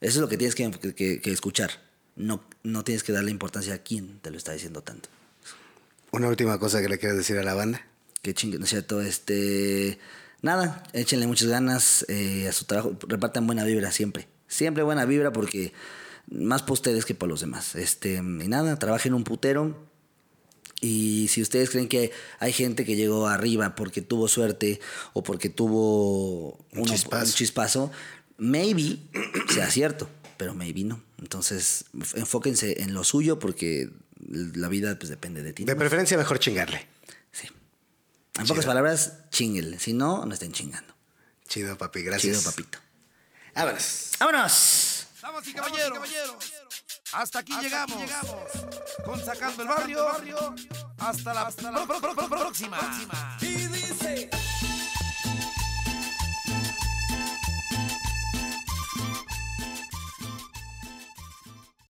Eso es lo que tienes que, que- que escuchar. No, no tienes que darle importancia a quién te lo está diciendo tanto. Una última cosa que le quieres decir a la banda. Qué chingue, ¿no es cierto? Este. Nada, échenle muchas ganas eh, a su trabajo. Repartan buena vibra siempre. Siempre buena vibra porque más para ustedes que para los demás. Este, y nada, trabajen un putero. Y si ustedes creen que hay gente que llegó arriba porque tuvo suerte o porque tuvo Un chispazo. un chispazo, maybe sea cierto, pero maybe no. Entonces, enfóquense en lo suyo porque la vida pues depende de ti. De ¿no? preferencia, mejor chingarle. En pocas palabras, chinguenle. Si no, no estén chingando. Chido, papi. Gracias. Chido, papito. Vámonos. ¡Vámonos! Damas y caballeros, hasta aquí llegamos. Con Sacando el Barrio. Hasta la, próxima. Y dice.